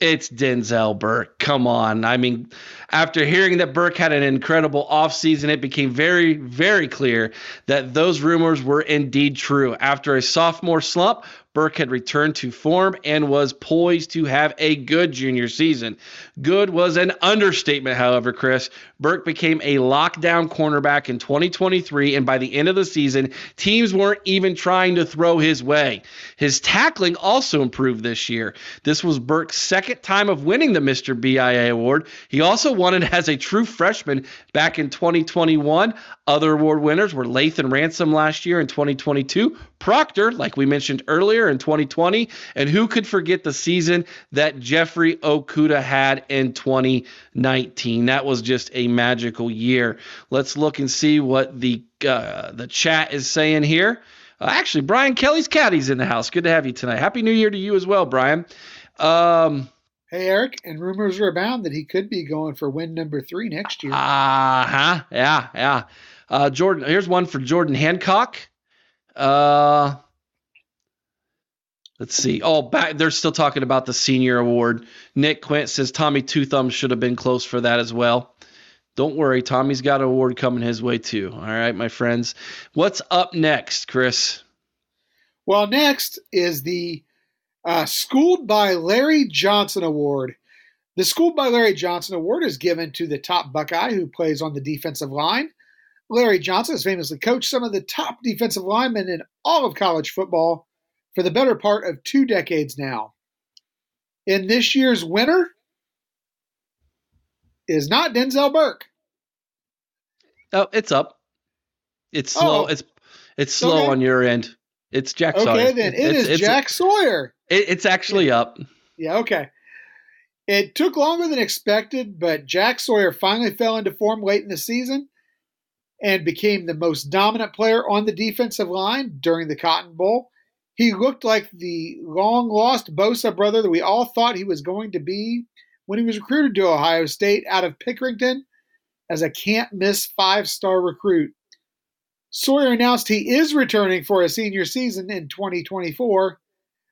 It's Denzel Burke. Come on. I mean, after hearing that Burke had an incredible offseason, it became very, very clear that those rumors were indeed true. After a sophomore slump, Burke had returned to form and was poised to have a good junior season. Good was an understatement, however, Chris. Burke became a lockdown cornerback in 2023, and by the end of the season, teams weren't even trying to throw his way. His tackling also improved this year. This was Burke's second time of winning the Mr. BIA award. He also won it as a true freshman back in 2021. Other award winners were Lathan Ransom last year in 2022, Proctor, like we mentioned earlier in 2020, and who could forget the season that Jeffrey Okudah had in 2019? That was just a magical year. Let's look and see what the uh, the chat is saying here. Uh, actually, Brian Kelly's caddy's in the house. Good to have you tonight. Happy New Year to you as well, Brian. Um, Hey, Eric, and rumors are abound that he could be going for win number three next year. Uh huh. Yeah, yeah. Uh, Jordan, here's one for Jordan Hancock. Uh, let's see. Oh, back, they're still talking about the senior award. Nick Quint says Tommy Two Thumbs should have been close for that as well. Don't worry, Tommy's got an award coming his way too. All right, my friends. What's up next, Chris? Well, next is the uh, Schooled by Larry Johnson Award. The Schooled by Larry Johnson Award is given to the top Buckeye who plays on the defensive line. Larry Johnson has famously coached some of the top defensive linemen in all of college football for the better part of two decades now. In this year's winner is not Denzel Burke. Oh, it's up. It's slow. Oh. It's it's slow okay. on your end. It's Jack okay, Sawyer. Okay, then it it's, is Jack Sawyer. It, it's actually up. Yeah, okay. It took longer than expected, but Jack Sawyer finally fell into form late in the season and became the most dominant player on the defensive line during the Cotton Bowl. He looked like the long lost Bosa brother that we all thought he was going to be when he was recruited to Ohio State out of Pickerington as a can't miss five star recruit. Sawyer announced he is returning for a senior season in 2024.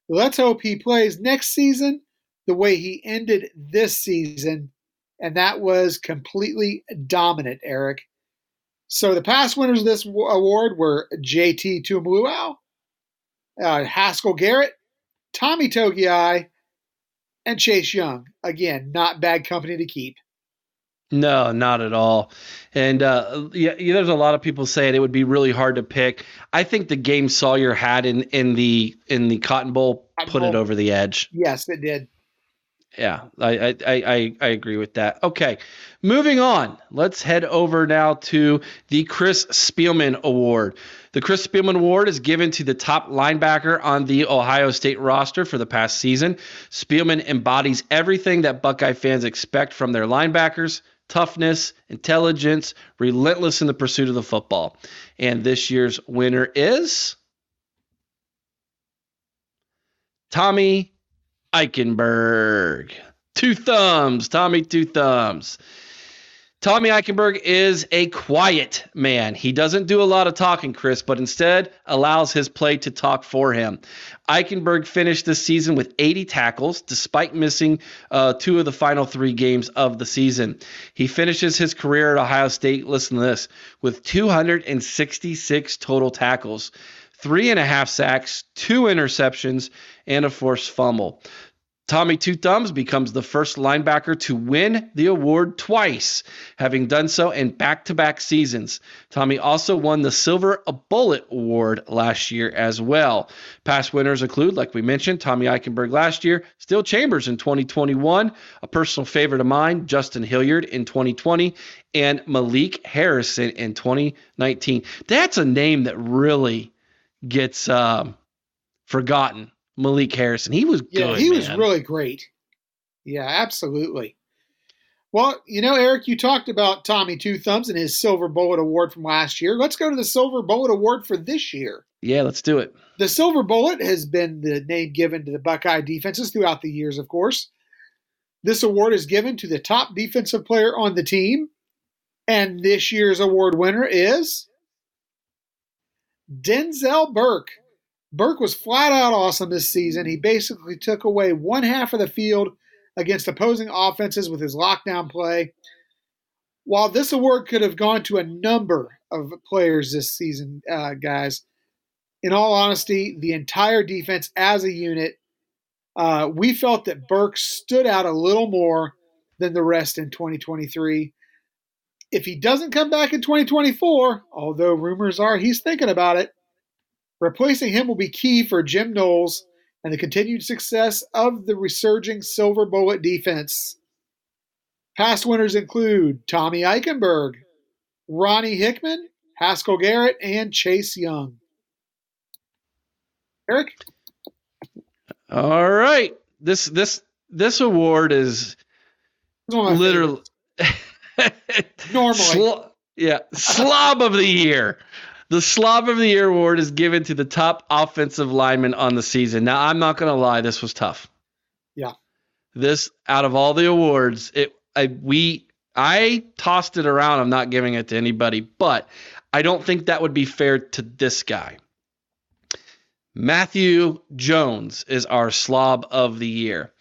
Let's hope he plays next season the way he ended this season, and that was completely dominant, Eric. So the past winners of this award were JT Tuimoloau, uh, Haskell Garrett, Tommy Togiai, and Chase Young. Again, not bad company to keep. No, not at all. And uh, yeah, there's a lot of people saying it would be really hard to pick. I think the game Sawyer had in in the in the Cotton Bowl Cotton put Bowl. it over the edge. Yes, it did. Yeah, I, I, I, I agree with that. Okay, moving on. Let's head over now to the Chris Spielman Award. The Chris Spielman Award is given to the top linebacker on the Ohio State roster for the past season. Spielman embodies everything that Buckeye fans expect from their linebackers toughness, intelligence, relentless in the pursuit of the football. And this year's winner is Tommy Eichenberg. Two thumbs, Tommy, two thumbs. Tommy Eichenberg is a quiet man. He doesn't do a lot of talking, Chris, but instead allows his play to talk for him. Eichenberg finished this season with 80 tackles, despite missing uh, two of the final three games of the season. He finishes his career at Ohio State, listen to this, with 266 total tackles, three and a half sacks, two interceptions, and a forced fumble. Tommy Two Thumbs becomes the first linebacker to win the award twice, having done so in back to back seasons. Tommy also won the Silver Bullet Award last year as well. Past winners include, like we mentioned, Tommy Eichenberg last year, Steele Chambers in 2021, a personal favorite of mine, Justin Hilliard in 2020, and Malik Harrison in 2019. That's a name that really gets um, forgotten Malik Harrison. He was yeah, good. he man. was really great. Yeah, absolutely. Well, you know, Eric, you talked about Tommy Two Thumbs and his Silver Bullet Award from last year. Let's go to the Silver Bullet Award for this year. Yeah, let's do it. The Silver Bullet has been the name given to the Buckeye defenses throughout the years, of course. This award is given to the top defensive player on the team. And this year's award winner is Denzel Burke. Burke was flat out awesome this season. He basically took away one half of the field against opposing offenses with his lockdown play. While this award could have gone to a number of players this season, uh, guys, in all honesty, the entire defense as a unit, uh, we felt that Burke stood out a little more than the rest in 2023. If he doesn't come back in 2024, although rumors are he's thinking about it, Replacing him will be key for Jim Knowles and the continued success of the resurging Silver Bullet defense. Past winners include Tommy Eichenberg, Ronnie Hickman, Haskell Garrett, and Chase Young. Eric? All right. This this this award is literally [LAUGHS] normally. Yeah, slob of the year. The Slob of the Year award is given to the top offensive lineman on the season. Now, I'm not going to lie, this was tough. Yeah. This out of all the awards, it I we I tossed it around. I'm not giving it to anybody, but I don't think that would be fair to this guy. Matthew Jones is our slob of the year.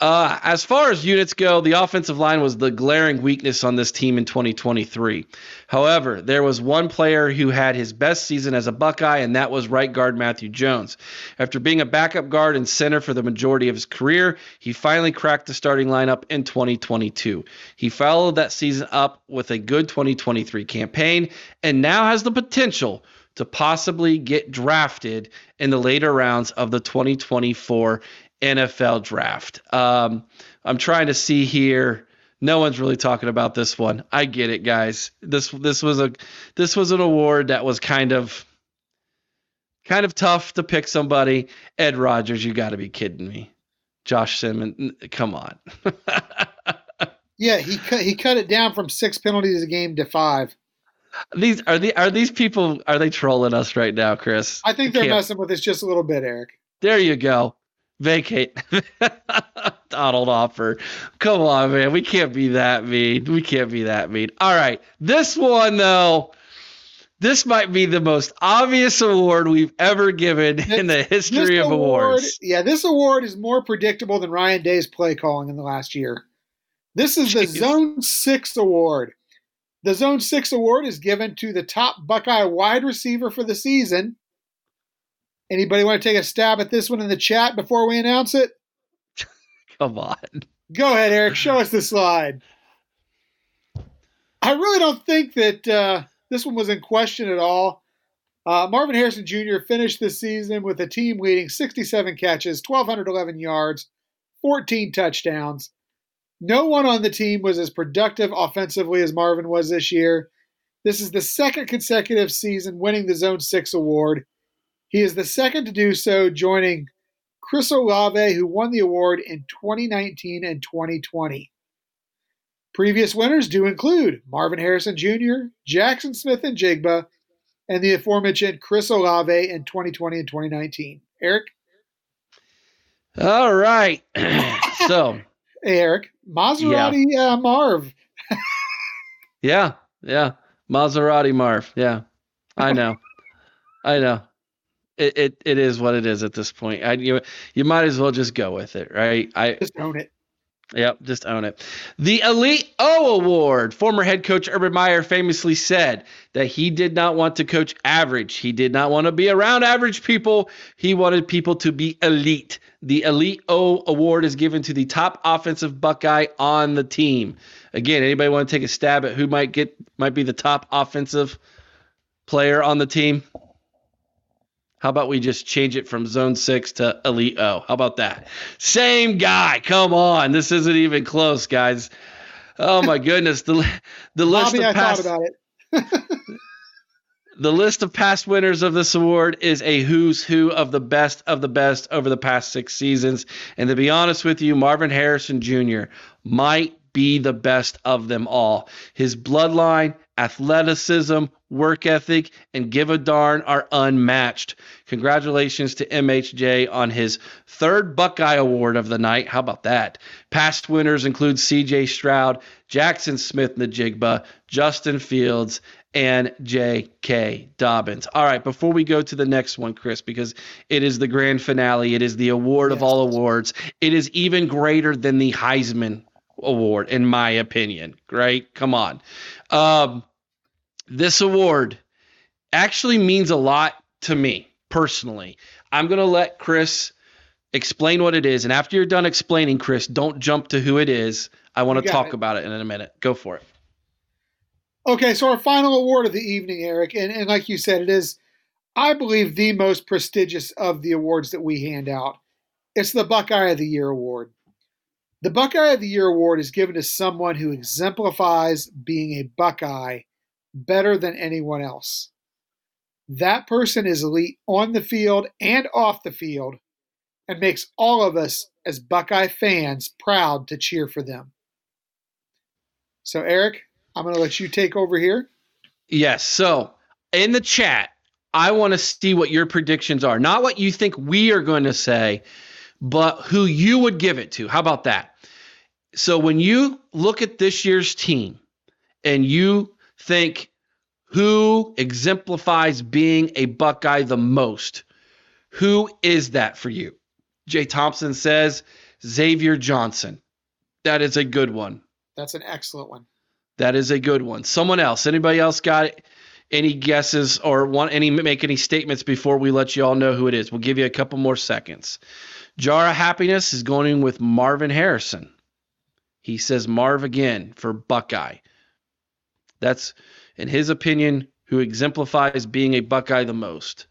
Uh, as far as units go, the offensive line was the glaring weakness on this team in 2023. However, there was one player who had his best season as a Buckeye, and that was right guard Matthew Jones. After being a backup guard and center for the majority of his career, he finally cracked the starting lineup in 2022. He followed that season up with a good 2023 campaign and now has the potential to possibly get drafted in the later rounds of the 2024 NFL draft. Um, I'm trying to see here. No one's really talking about this one. I get it, guys. This this was a this was an award that was kind of kind of tough to pick somebody. Ed Rogers, you got to be kidding me. Josh Simmons, come on. [LAUGHS] yeah, he cut he cut it down from six penalties a game to five. These are the are these people are they trolling us right now, Chris? I think they're messing with us just a little bit, Eric. There you go vacate [LAUGHS] Donald Offer. Come on, man. We can't be that mean. We can't be that mean. All right. This one, though, this might be the most obvious award we've ever given this, in the history of award, awards. Yeah, this award is more predictable than Ryan Day's play calling in the last year. This is the Jeez. Zone 6 award. The Zone 6 award is given to the top Buckeye wide receiver for the season Anybody want to take a stab at this one in the chat before we announce it? [LAUGHS] Come on. Go ahead, Eric. Show us the slide. I really don't think that uh, this one was in question at all. Uh, Marvin Harrison Jr. finished this season with a team leading 67 catches, 1,211 yards, 14 touchdowns. No one on the team was as productive offensively as Marvin was this year. This is the second consecutive season winning the Zone 6 award. He is the second to do so, joining Chris Olave, who won the award in 2019 and 2020. Previous winners do include Marvin Harrison Jr., Jaxon Smith-Njigba, and the aforementioned Chris Olave in 2020 and 2019. Eric? All right. [CLEARS THROAT] so, hey, Eric, Maserati yeah. uh, Marv. [LAUGHS] yeah, yeah. Maserati Marv. Yeah, I know. I know. It, it it is what it is at this point. I, you you might as well just go with it, right? I just own it. Yep, just own it. The Elite O Award. Former head coach Urban Meyer famously said that he did not want to coach average. He did not want to be around average people. He wanted people to be elite. The Elite O Award is given to the top offensive Buckeye on the team. Again, anybody want to take a stab at who might get might be the top offensive player on the team? How about we just change it from zone six to elite O? How about that? Same guy. Come on. This isn't even close, guys. Oh my [LAUGHS] goodness. The the list Bobby, of past, I thought about it. [LAUGHS] the list of past winners of this award is a who's who of the best of the best over the past six seasons. And to be honest with you, Marvin Harrison Jr. might be the best of them all. His bloodline, athleticism, work ethic, and give a darn are unmatched. Congratulations to MHJ on his third Buckeye Award of the night. How about that? Past winners include CJ Stroud, Jaxon Smith-Njigba, Justin Fields, and J.K. Dobbins. All right, before we go to the next one, Chris, because it is the grand finale, it is the award yes. of all awards. It is even greater than the Heisman Award, in my opinion. Right? Come on. Um, this award actually means a lot to me personally. I'm going to let Chris explain what it is. And after you're done explaining, Chris, don't jump to who it is. I want to talk it. about it in a minute. Go for it. Okay, so our final award of the evening, Eric, and, and like you said, it is, I believe, the most prestigious of the awards that we hand out. It's the Buckeye of the Year award. The Buckeye of the Year award is given to someone who exemplifies being a Buckeye better than anyone else. That person is elite on the field and off the field and makes all of us as Buckeye fans proud to cheer for them. So, Eric, I'm going to let you take over here. Yes. So, in the chat, I want to see what your predictions are. Not what you think we are going to say, but who you would give it to. How about that? So, when you look at this year's team and you think who exemplifies being a Buckeye the most? Who is that for you? Jay Thompson says Xavier Johnson. That is a good one. That's an excellent one. That is a good one. Someone else? Anybody else got any guesses or want any make any statements before we let you all know who it is? We'll give you a couple more seconds. Jara Happiness is going with Marvin Harrison. He says Marv again for Buckeye. That's, in his opinion, who exemplifies being a Buckeye the most.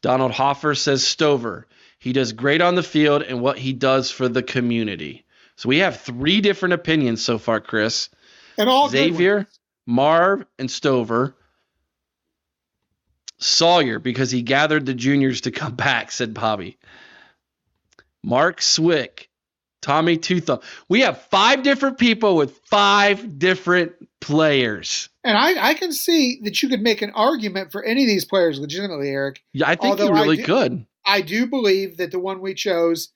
Donald Hoffer says Stover. He does great on the field and what he does for the community. So we have three different opinions so far, Chris. And all Xavier, Marv, and Stover. Sawyer, because he gathered the juniors to come [LAUGHS] back, said Bobby. Mark Swick Tommy Tutha. We have five different people with five different players. And I, I can see that you could make an argument for any of these players legitimately, Eric. Yeah, I think Although you really I do, could. I do believe that the one we chose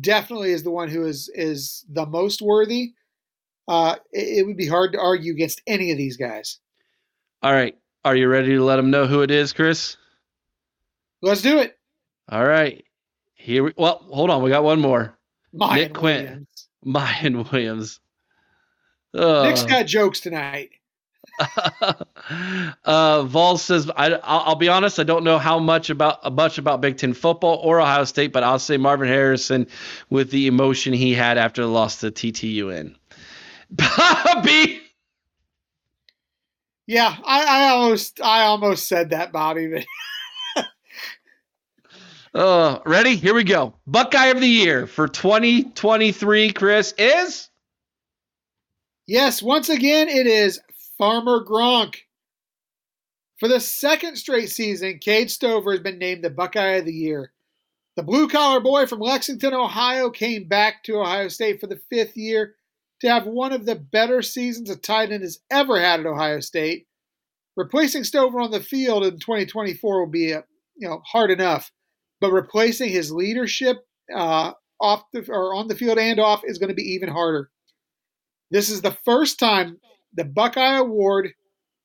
definitely is the one who is is the most worthy. Uh, it, it would be hard to argue against any of these guys. All right. Are you ready to let them know who it is, Chris? Let's do it. All right. Here we well, hold on, we got one more. Mayan Nick Quinn. Williams. Mayan [LAUGHS] Williams. Uh, Nick's got jokes tonight. [LAUGHS] uh, Vol says, I, will be honest, I don't know how much about much about Big Ten football or Ohio State, but I'll say Marvin Harrison with the emotion he had after the loss to TTUN. [LAUGHS] Bobby. Yeah, I, I almost I almost said that, Bobby, but Uh, ready? Here we go. Buckeye of the year for 2023, Chris, is? Yes, once again, it is Farmer Gronk. For the second straight season, Cade Stover has been named the Buckeye of the Year. The blue collar boy from Lexington, Ohio, came back to Ohio State for the fifth year to have one of the better seasons a tight end has ever had at Ohio State. Replacing Stover on the field in 2024 will be, uh, you know, hard enough, but replacing his leadership uh, off the or on the field and off is going to be even harder. This is the first time the Buckeye Award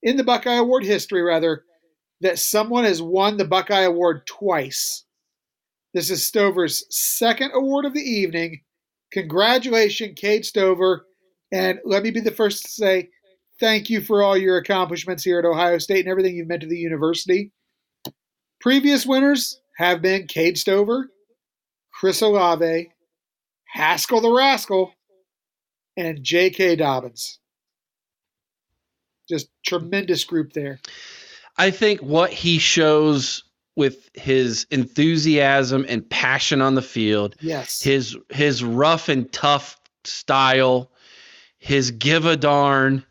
in the Buckeye Award history, rather, that someone has won the Buckeye Award twice. This is Stover's second award of the evening. Congratulations, Cade Stover. And let me be the first to say thank you for all your accomplishments here at Ohio State and everything you've meant to the university. Previous winners have been Cade Stover, Chris Olave, Haskell the Rascal, and J.K. Dobbins. Just tremendous group there. I think what he shows with his enthusiasm and passion on the field, Yes. his his rough and tough style, his give a darn,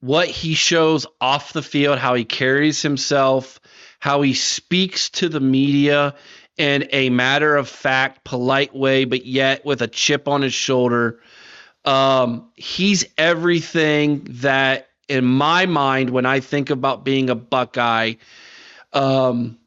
what he shows off the field, how he carries himself, how he speaks to the media in a matter of fact, polite way, but yet with a chip on his shoulder. Um, he's everything that, in my mind, when I think about being a Buckeye, um,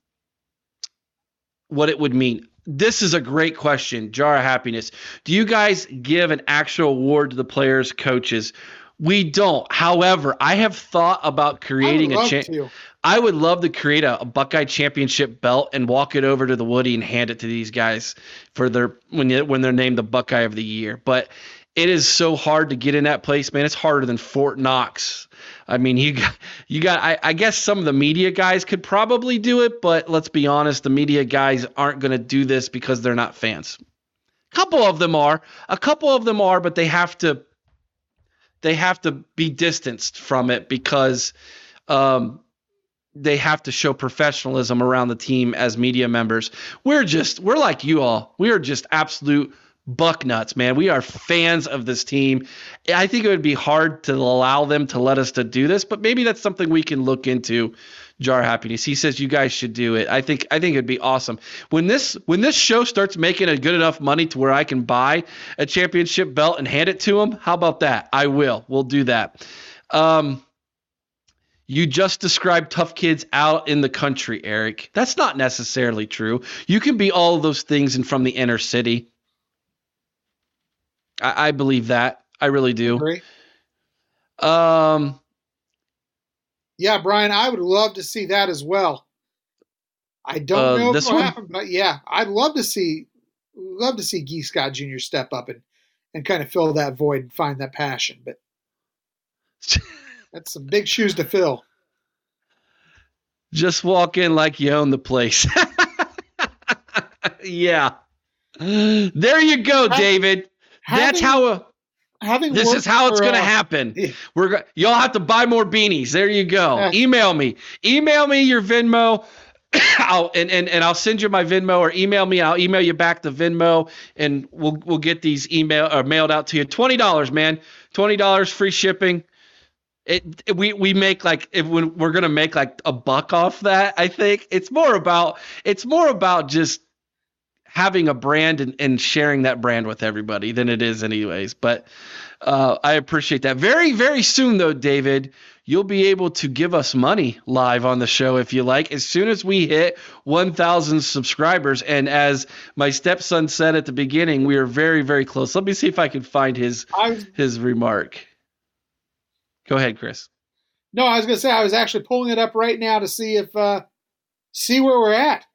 what it would mean. This is a great question. Jar of happiness. Do you guys give an actual award to the players, coaches? We don't. However, I have thought about creating a love cha- to. I would love to create a, a Buckeye championship belt and walk it over to the Woody and hand it to these guys for their when you, when they're named the Buckeye of the year. But it is so hard to get in that place, man. It's harder than Fort Knox. I mean, you got you got. I, I guess some of the media guys could probably do it, but let's be honest, the media guys aren't going to do this because they're not fans. A couple of them are. A couple of them are, but they have to. They have to be distanced from it because um, they have to show professionalism around the team as media members. We're just we're like you all. We are just absolute buck nuts, man. We are fans of this team. I think it would be hard to allow them to let us to do this, but maybe that's something we can look into. Jar Happiness. He says you guys should do it. I think I think it'd be awesome. When this when this show starts making a good enough money to where I can buy a championship belt and hand it to him, how about that? I will. We'll do that. Um you just described tough kids out in the country, Eric. That's not necessarily true. You can be all of those things and from the inner city. I, I believe that. I really do. Agree? Um, Yeah, Brian, I would love to see that as well. I don't Uh, know if this it'll one? happen, but yeah, I'd love to see love to see Gee Scott Jr. step up and, and kind of fill that void and find that passion. But [LAUGHS] that's some big shoes to fill. just walk in like you own the place. [LAUGHS] yeah. There you go, Ha- David. That's Having- how. having This is how it's going to uh, happen. yeah. We're y'all have to buy more beanies. There you go. Email me. Email me your Venmo. [COUGHS] I'll and, and and I'll send you my Venmo or email me. I'll email you back the Venmo and we'll we'll get these email or mailed out to you. Twenty dollars, man. Twenty dollars free shipping. It, it- we we make like if we, we're gonna make like a buck off that. I think it's more about it's more about just having a brand and, and sharing that brand with everybody than it is anyways. But uh, I appreciate that. Very, very soon though, David, you'll be able to give us money live on the show if you like. As soon as we hit 1,000 subscribers, and as my stepson said at the beginning, we are very, very close. Let me see if I can find his I his remark. Go ahead, Chris. no, I was going to say I was actually pulling it up right now to see if uh, see where we're at.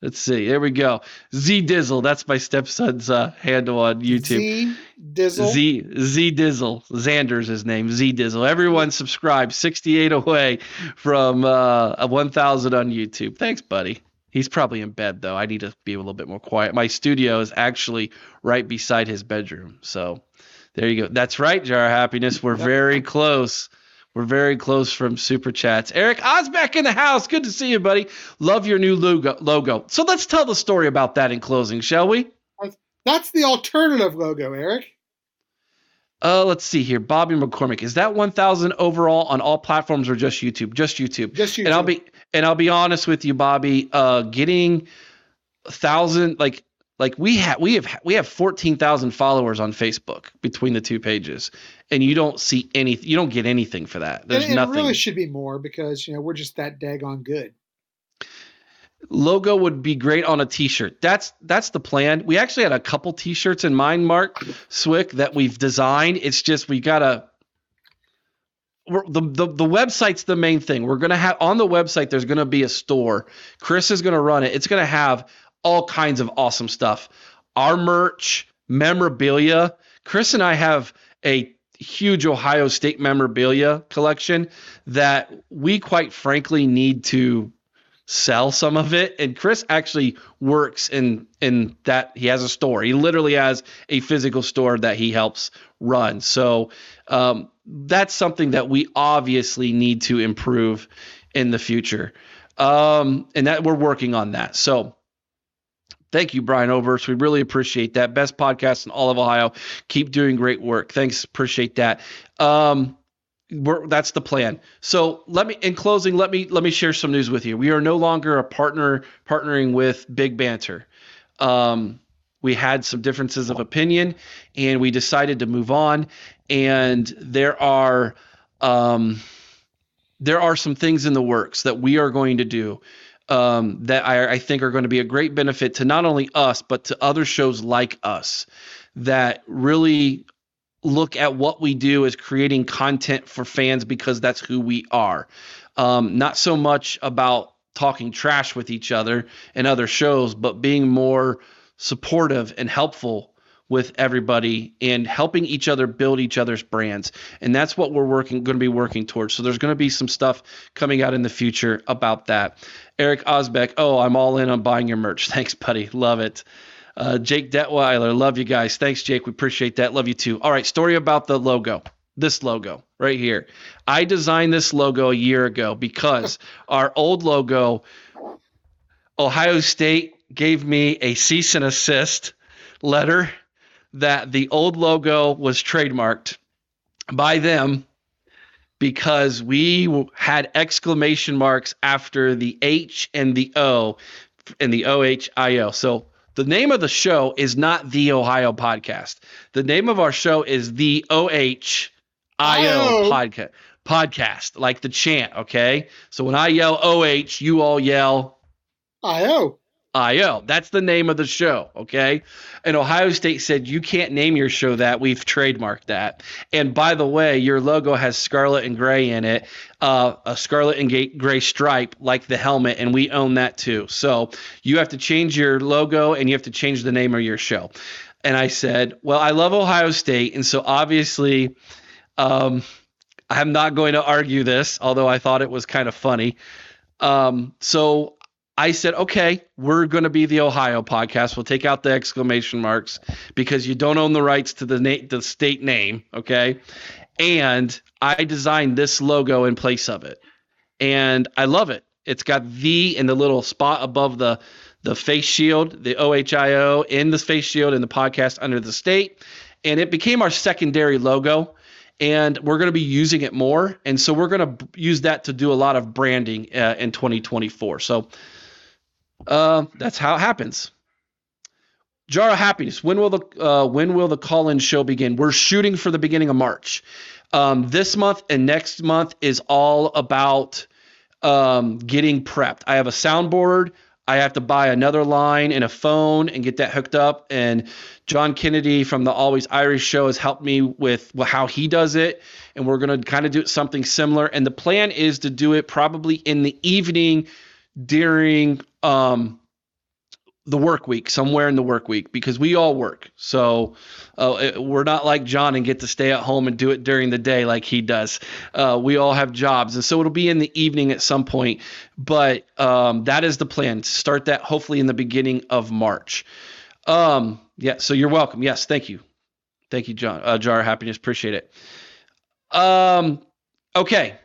Let's see. There we go. Z Dizzle. That's my stepson's uh, handle on YouTube. Z Dizzle. Z Z Dizzle. Xander's his name. Z Dizzle. Everyone subscribe. 68 away from uh, 1,000 on YouTube. Thanks, buddy. He's probably in bed though. I need to be a little bit more quiet. My studio is actually right beside his bedroom. So there you go. That's right, Jar of Happiness. We're very close. We're very close from super chats. Eric Osbeck in the house. Good to see you, buddy. Love your new logo. Logo. So let's tell the story about that in closing, shall we? That's the alternative logo, Eric. Uh, let's see here. Bobby McCormick. Is that 1,000 overall on all platforms or just YouTube? Just YouTube. Just YouTube. And I'll be and I'll be honest with you, Bobby. Uh, getting a thousand like like we have we have we have 14,000 followers on Facebook between the two pages, and you don't see any you don't get anything for that. There's and, nothing. It really should be more because you know we're just that daggone good. Logo would be great on a t-shirt. That's that's the plan. We actually had a couple t-shirts in mind, Mark Swick, that we've designed. It's just we gotta we're, the, the the website's the main thing. We're gonna have on the website. There's gonna be a store. Chris is gonna run it. It's gonna have all kinds of awesome stuff. Our merch, memorabilia. Chris and I have a huge Ohio State memorabilia collection that we quite frankly need to sell some of it. And Chris actually works in in that. He has a store. He literally has a physical store that he helps run. So um, that's something that we obviously need to improve in the future. Um, and that we're working on that. So Thank you, Brian Oberst. We really appreciate that. Best podcast in all of Ohio. Keep doing great work. Thanks. Appreciate that. Um, we're, that's the plan. So let me, in closing, let me let me share some news with you. We are no longer a partner partnering with Big Banter. Um, we had some differences of opinion, and we decided to move on. And there are um, there are some things in the works that we are going to do um, that I, I think are going to be a great benefit to not only us but to other shows like us that really look at what we do as creating content for fans because that's who we are. Um, not so much about talking trash with each other and other shows, but being more supportive and helpful with everybody and helping each other build each other's brands. And that's what we're working going to be working towards. So there's going to be some stuff coming out in the future about that. Eric Osbeck, oh, I'm all in on buying your merch. [LAUGHS] Thanks, buddy. Love it. Uh, Jake Detweiler, love you guys. Thanks, Jake. We appreciate that. Love you too. All right, story about the logo. This logo right here. I designed this logo a year ago because [LAUGHS] our old logo, Ohio State gave me a cease and assist letter that the old logo was trademarked by them because we had exclamation marks after the H and the O and the OHIO. So the name of the show is not the Ohio podcast. The name of our show is the OHIO podcast. Podcast, like the chant, okay? So when I yell OH, you all yell IO. IO. That's the name of the show, okay? And Ohio State said you can't name your show that. We've trademarked that. And by the way, your logo has scarlet and gray in it, uh, a scarlet and gray stripe like the helmet, and we own that too. So you have to change your logo and you have to change the name of your show. And I said, well, I love Ohio State, and so obviously. Um, I'm not going to argue this, although I thought it was kind of funny. Um, so I said, okay, we're going to be the Ohio podcast. We'll take out the exclamation marks because you don't own the rights to the na- the state name, okay? And I designed this logo in place of it, and I love it. It's got the in the little spot above the the face shield, the OHIO in the face shield in the podcast under the state, and it became our secondary logo and we're going to be using it more. And so we're going to use that to do a lot of branding uh, in 2024. So uh, that's how it happens. Jar of Happiness. When will the uh, when will the call-in show begin? We're shooting for the beginning of March. Um, this month and next month is all about um, getting prepped. I have a soundboard. I have to buy another line and a phone and get that hooked up. And John Kennedy from the Always Irish show has helped me with how he does it. And we're going to kind of do something similar. And the plan is to do it probably in the evening during um, the work week, somewhere in the work week, because we all work. So uh, we're not like John and get to stay at home and do it during the day like he does. Uh, we all have jobs, and so it'll be in the evening at some point. But um, that is the plan. Start that hopefully in the beginning of March. Um, yeah. So you're welcome. Yes. Thank you. Thank you, John. Uh, Jar Happiness. Appreciate it. Um, Okay.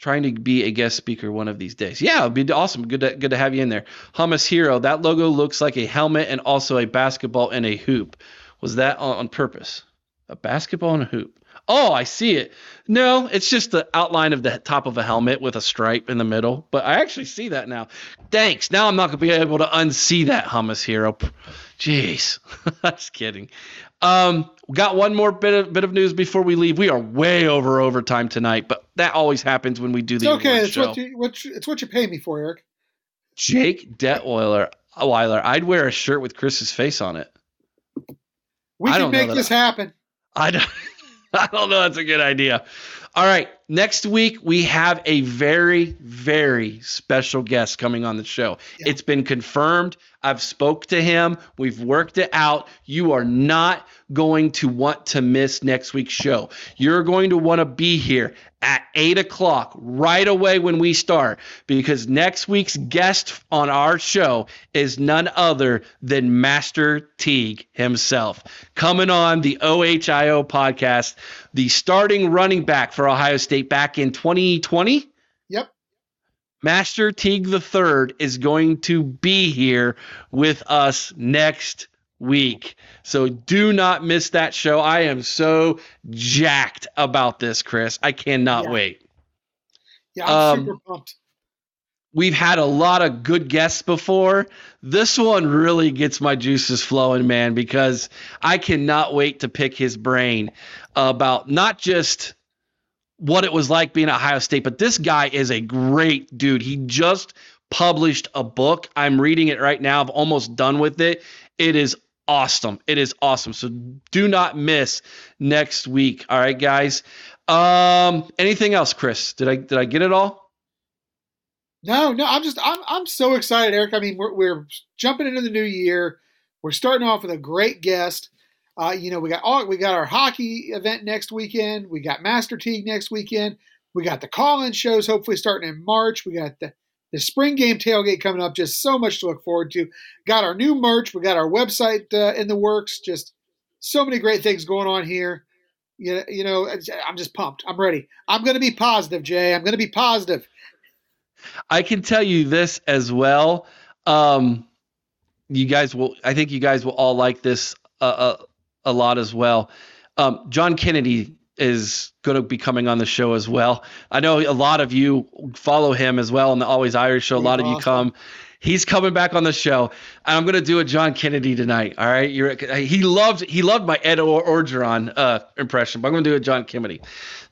Trying to be a guest speaker one of these days. Yeah, it'd be awesome. Good to, good to have you in there. Hummus Hero, that logo looks like a helmet and also a basketball and a hoop. Was that on, purpose? A basketball and a hoop. Oh, I see it. No, it's just the outline of the top of a helmet with a stripe in the middle. But I actually see that now. Thanks. Now I'm not going to be able to unsee that hummus hero. Jeez. [LAUGHS] Just kidding. Um, got one more bit of bit of news before we leave. We are way over overtime tonight, but that always happens when we do the It's okay. It's what you what you, it's what you pay me for, Eric. Jake Detweiler, Weiler, I'd wear a shirt with Chris's face on it. We I can make this I- happen. [LAUGHS] I don't, I don't know. That's a good idea. All right. Next week, we have a very, very special guest coming on the show. Yeah. It's been confirmed. I've spoke to him. We've worked it out. You are not going to want to miss next week's show. You're going to want to be here at eight o'clock right away when we start because next week's guest on our show is none other than Master Teague himself. Coming on the OHIO podcast, the starting running back for Ohio State back in 2020. Yep. Master Teague the Third is going to be here with us next week. So do not miss that show. I am so jacked about this, Chris. I cannot Yeah. wait. Yeah, I'm Um, super pumped. We've had a lot of good guests before. This one really gets my juices flowing, man, because I cannot wait to pick his brain about not just what it was like being at Ohio State, but this guy is a great dude. He just published a book. I'm reading it right now. I'm almost done with it. It is awesome. It is awesome. So do not miss next week. All right, guys. Um, anything else, Chris? Did I did I get it all? No, no, I'm just I'm I'm so excited, Eric. I mean, we're we're jumping into the new year. We're starting off with a great guest. Uh, you know, we got all we got our hockey event next weekend. We got Master Teague next weekend. We got the call-in shows hopefully starting in March. We got the the spring game tailgate coming up. Just so much to look forward to. Got our new merch. We got our website uh, in the works. Just so many great things going on here. You know, you know, I'm just pumped. I'm ready. I'm going to be positive, Jay. I'm going to be positive. I can tell you this as well. Um, you guys will, I think you guys will all like this uh, uh, a lot as well. Um, John Kennedy is going to be coming on the show as well. I know a lot of you follow him as well on the Always Irish show. A lot of you come. He's coming back on the show, and I'm going to do a John Kennedy tonight. All right, You're, he loved he loved my Ed Orgeron uh, impression, but I'm going to do a John Kennedy.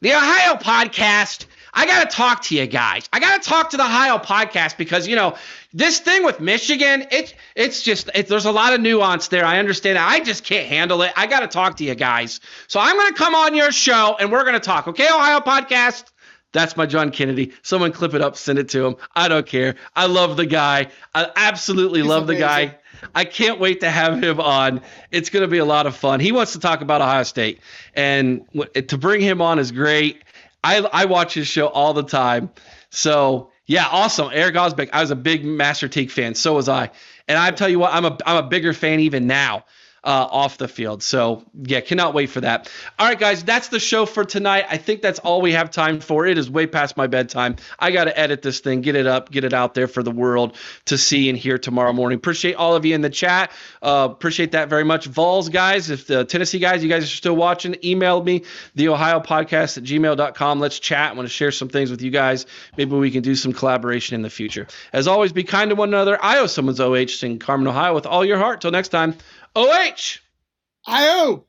The Ohio podcast. I got to talk to you guys. I got to talk to the Ohio podcast because you know this thing with Michigan. It it's just it, there's a lot of nuance there. I understand. that. I just can't handle it. I got to talk to you guys. So I'm going to come on your show and we're going to talk. Okay, Ohio podcast. That's my John Kennedy. Someone clip it up, send it to him. I don't care. I love the guy. I absolutely He's love the guy. I can't wait to have him on. It's going to be a lot of fun. He wants to talk about Ohio State, and to bring him on is great. I I watch his show all the time. So yeah, awesome. Eric Osbeck. I was a big Master Teague fan. So was I. And I tell you what, I'm a I'm a bigger fan even now. Uh, off the field. So, yeah, cannot wait for that. All right, guys, that's the show for tonight. I think that's all we have time for. It is way past my bedtime. I got to edit this thing, get it up, get it out there for the world to see and hear tomorrow morning. Appreciate all of you in the chat. Uh, appreciate that very much. Vols, guys, if the Tennessee guys, you guys are still watching, email me, the Ohio podcast at gmail.com. Let's chat. I want to share some things with you guys. Maybe we can do some collaboration in the future. As always, be kind to one another. I owe someone's OH. Sing Carmen, Ohio with all your heart. Till next time, OH. I owe.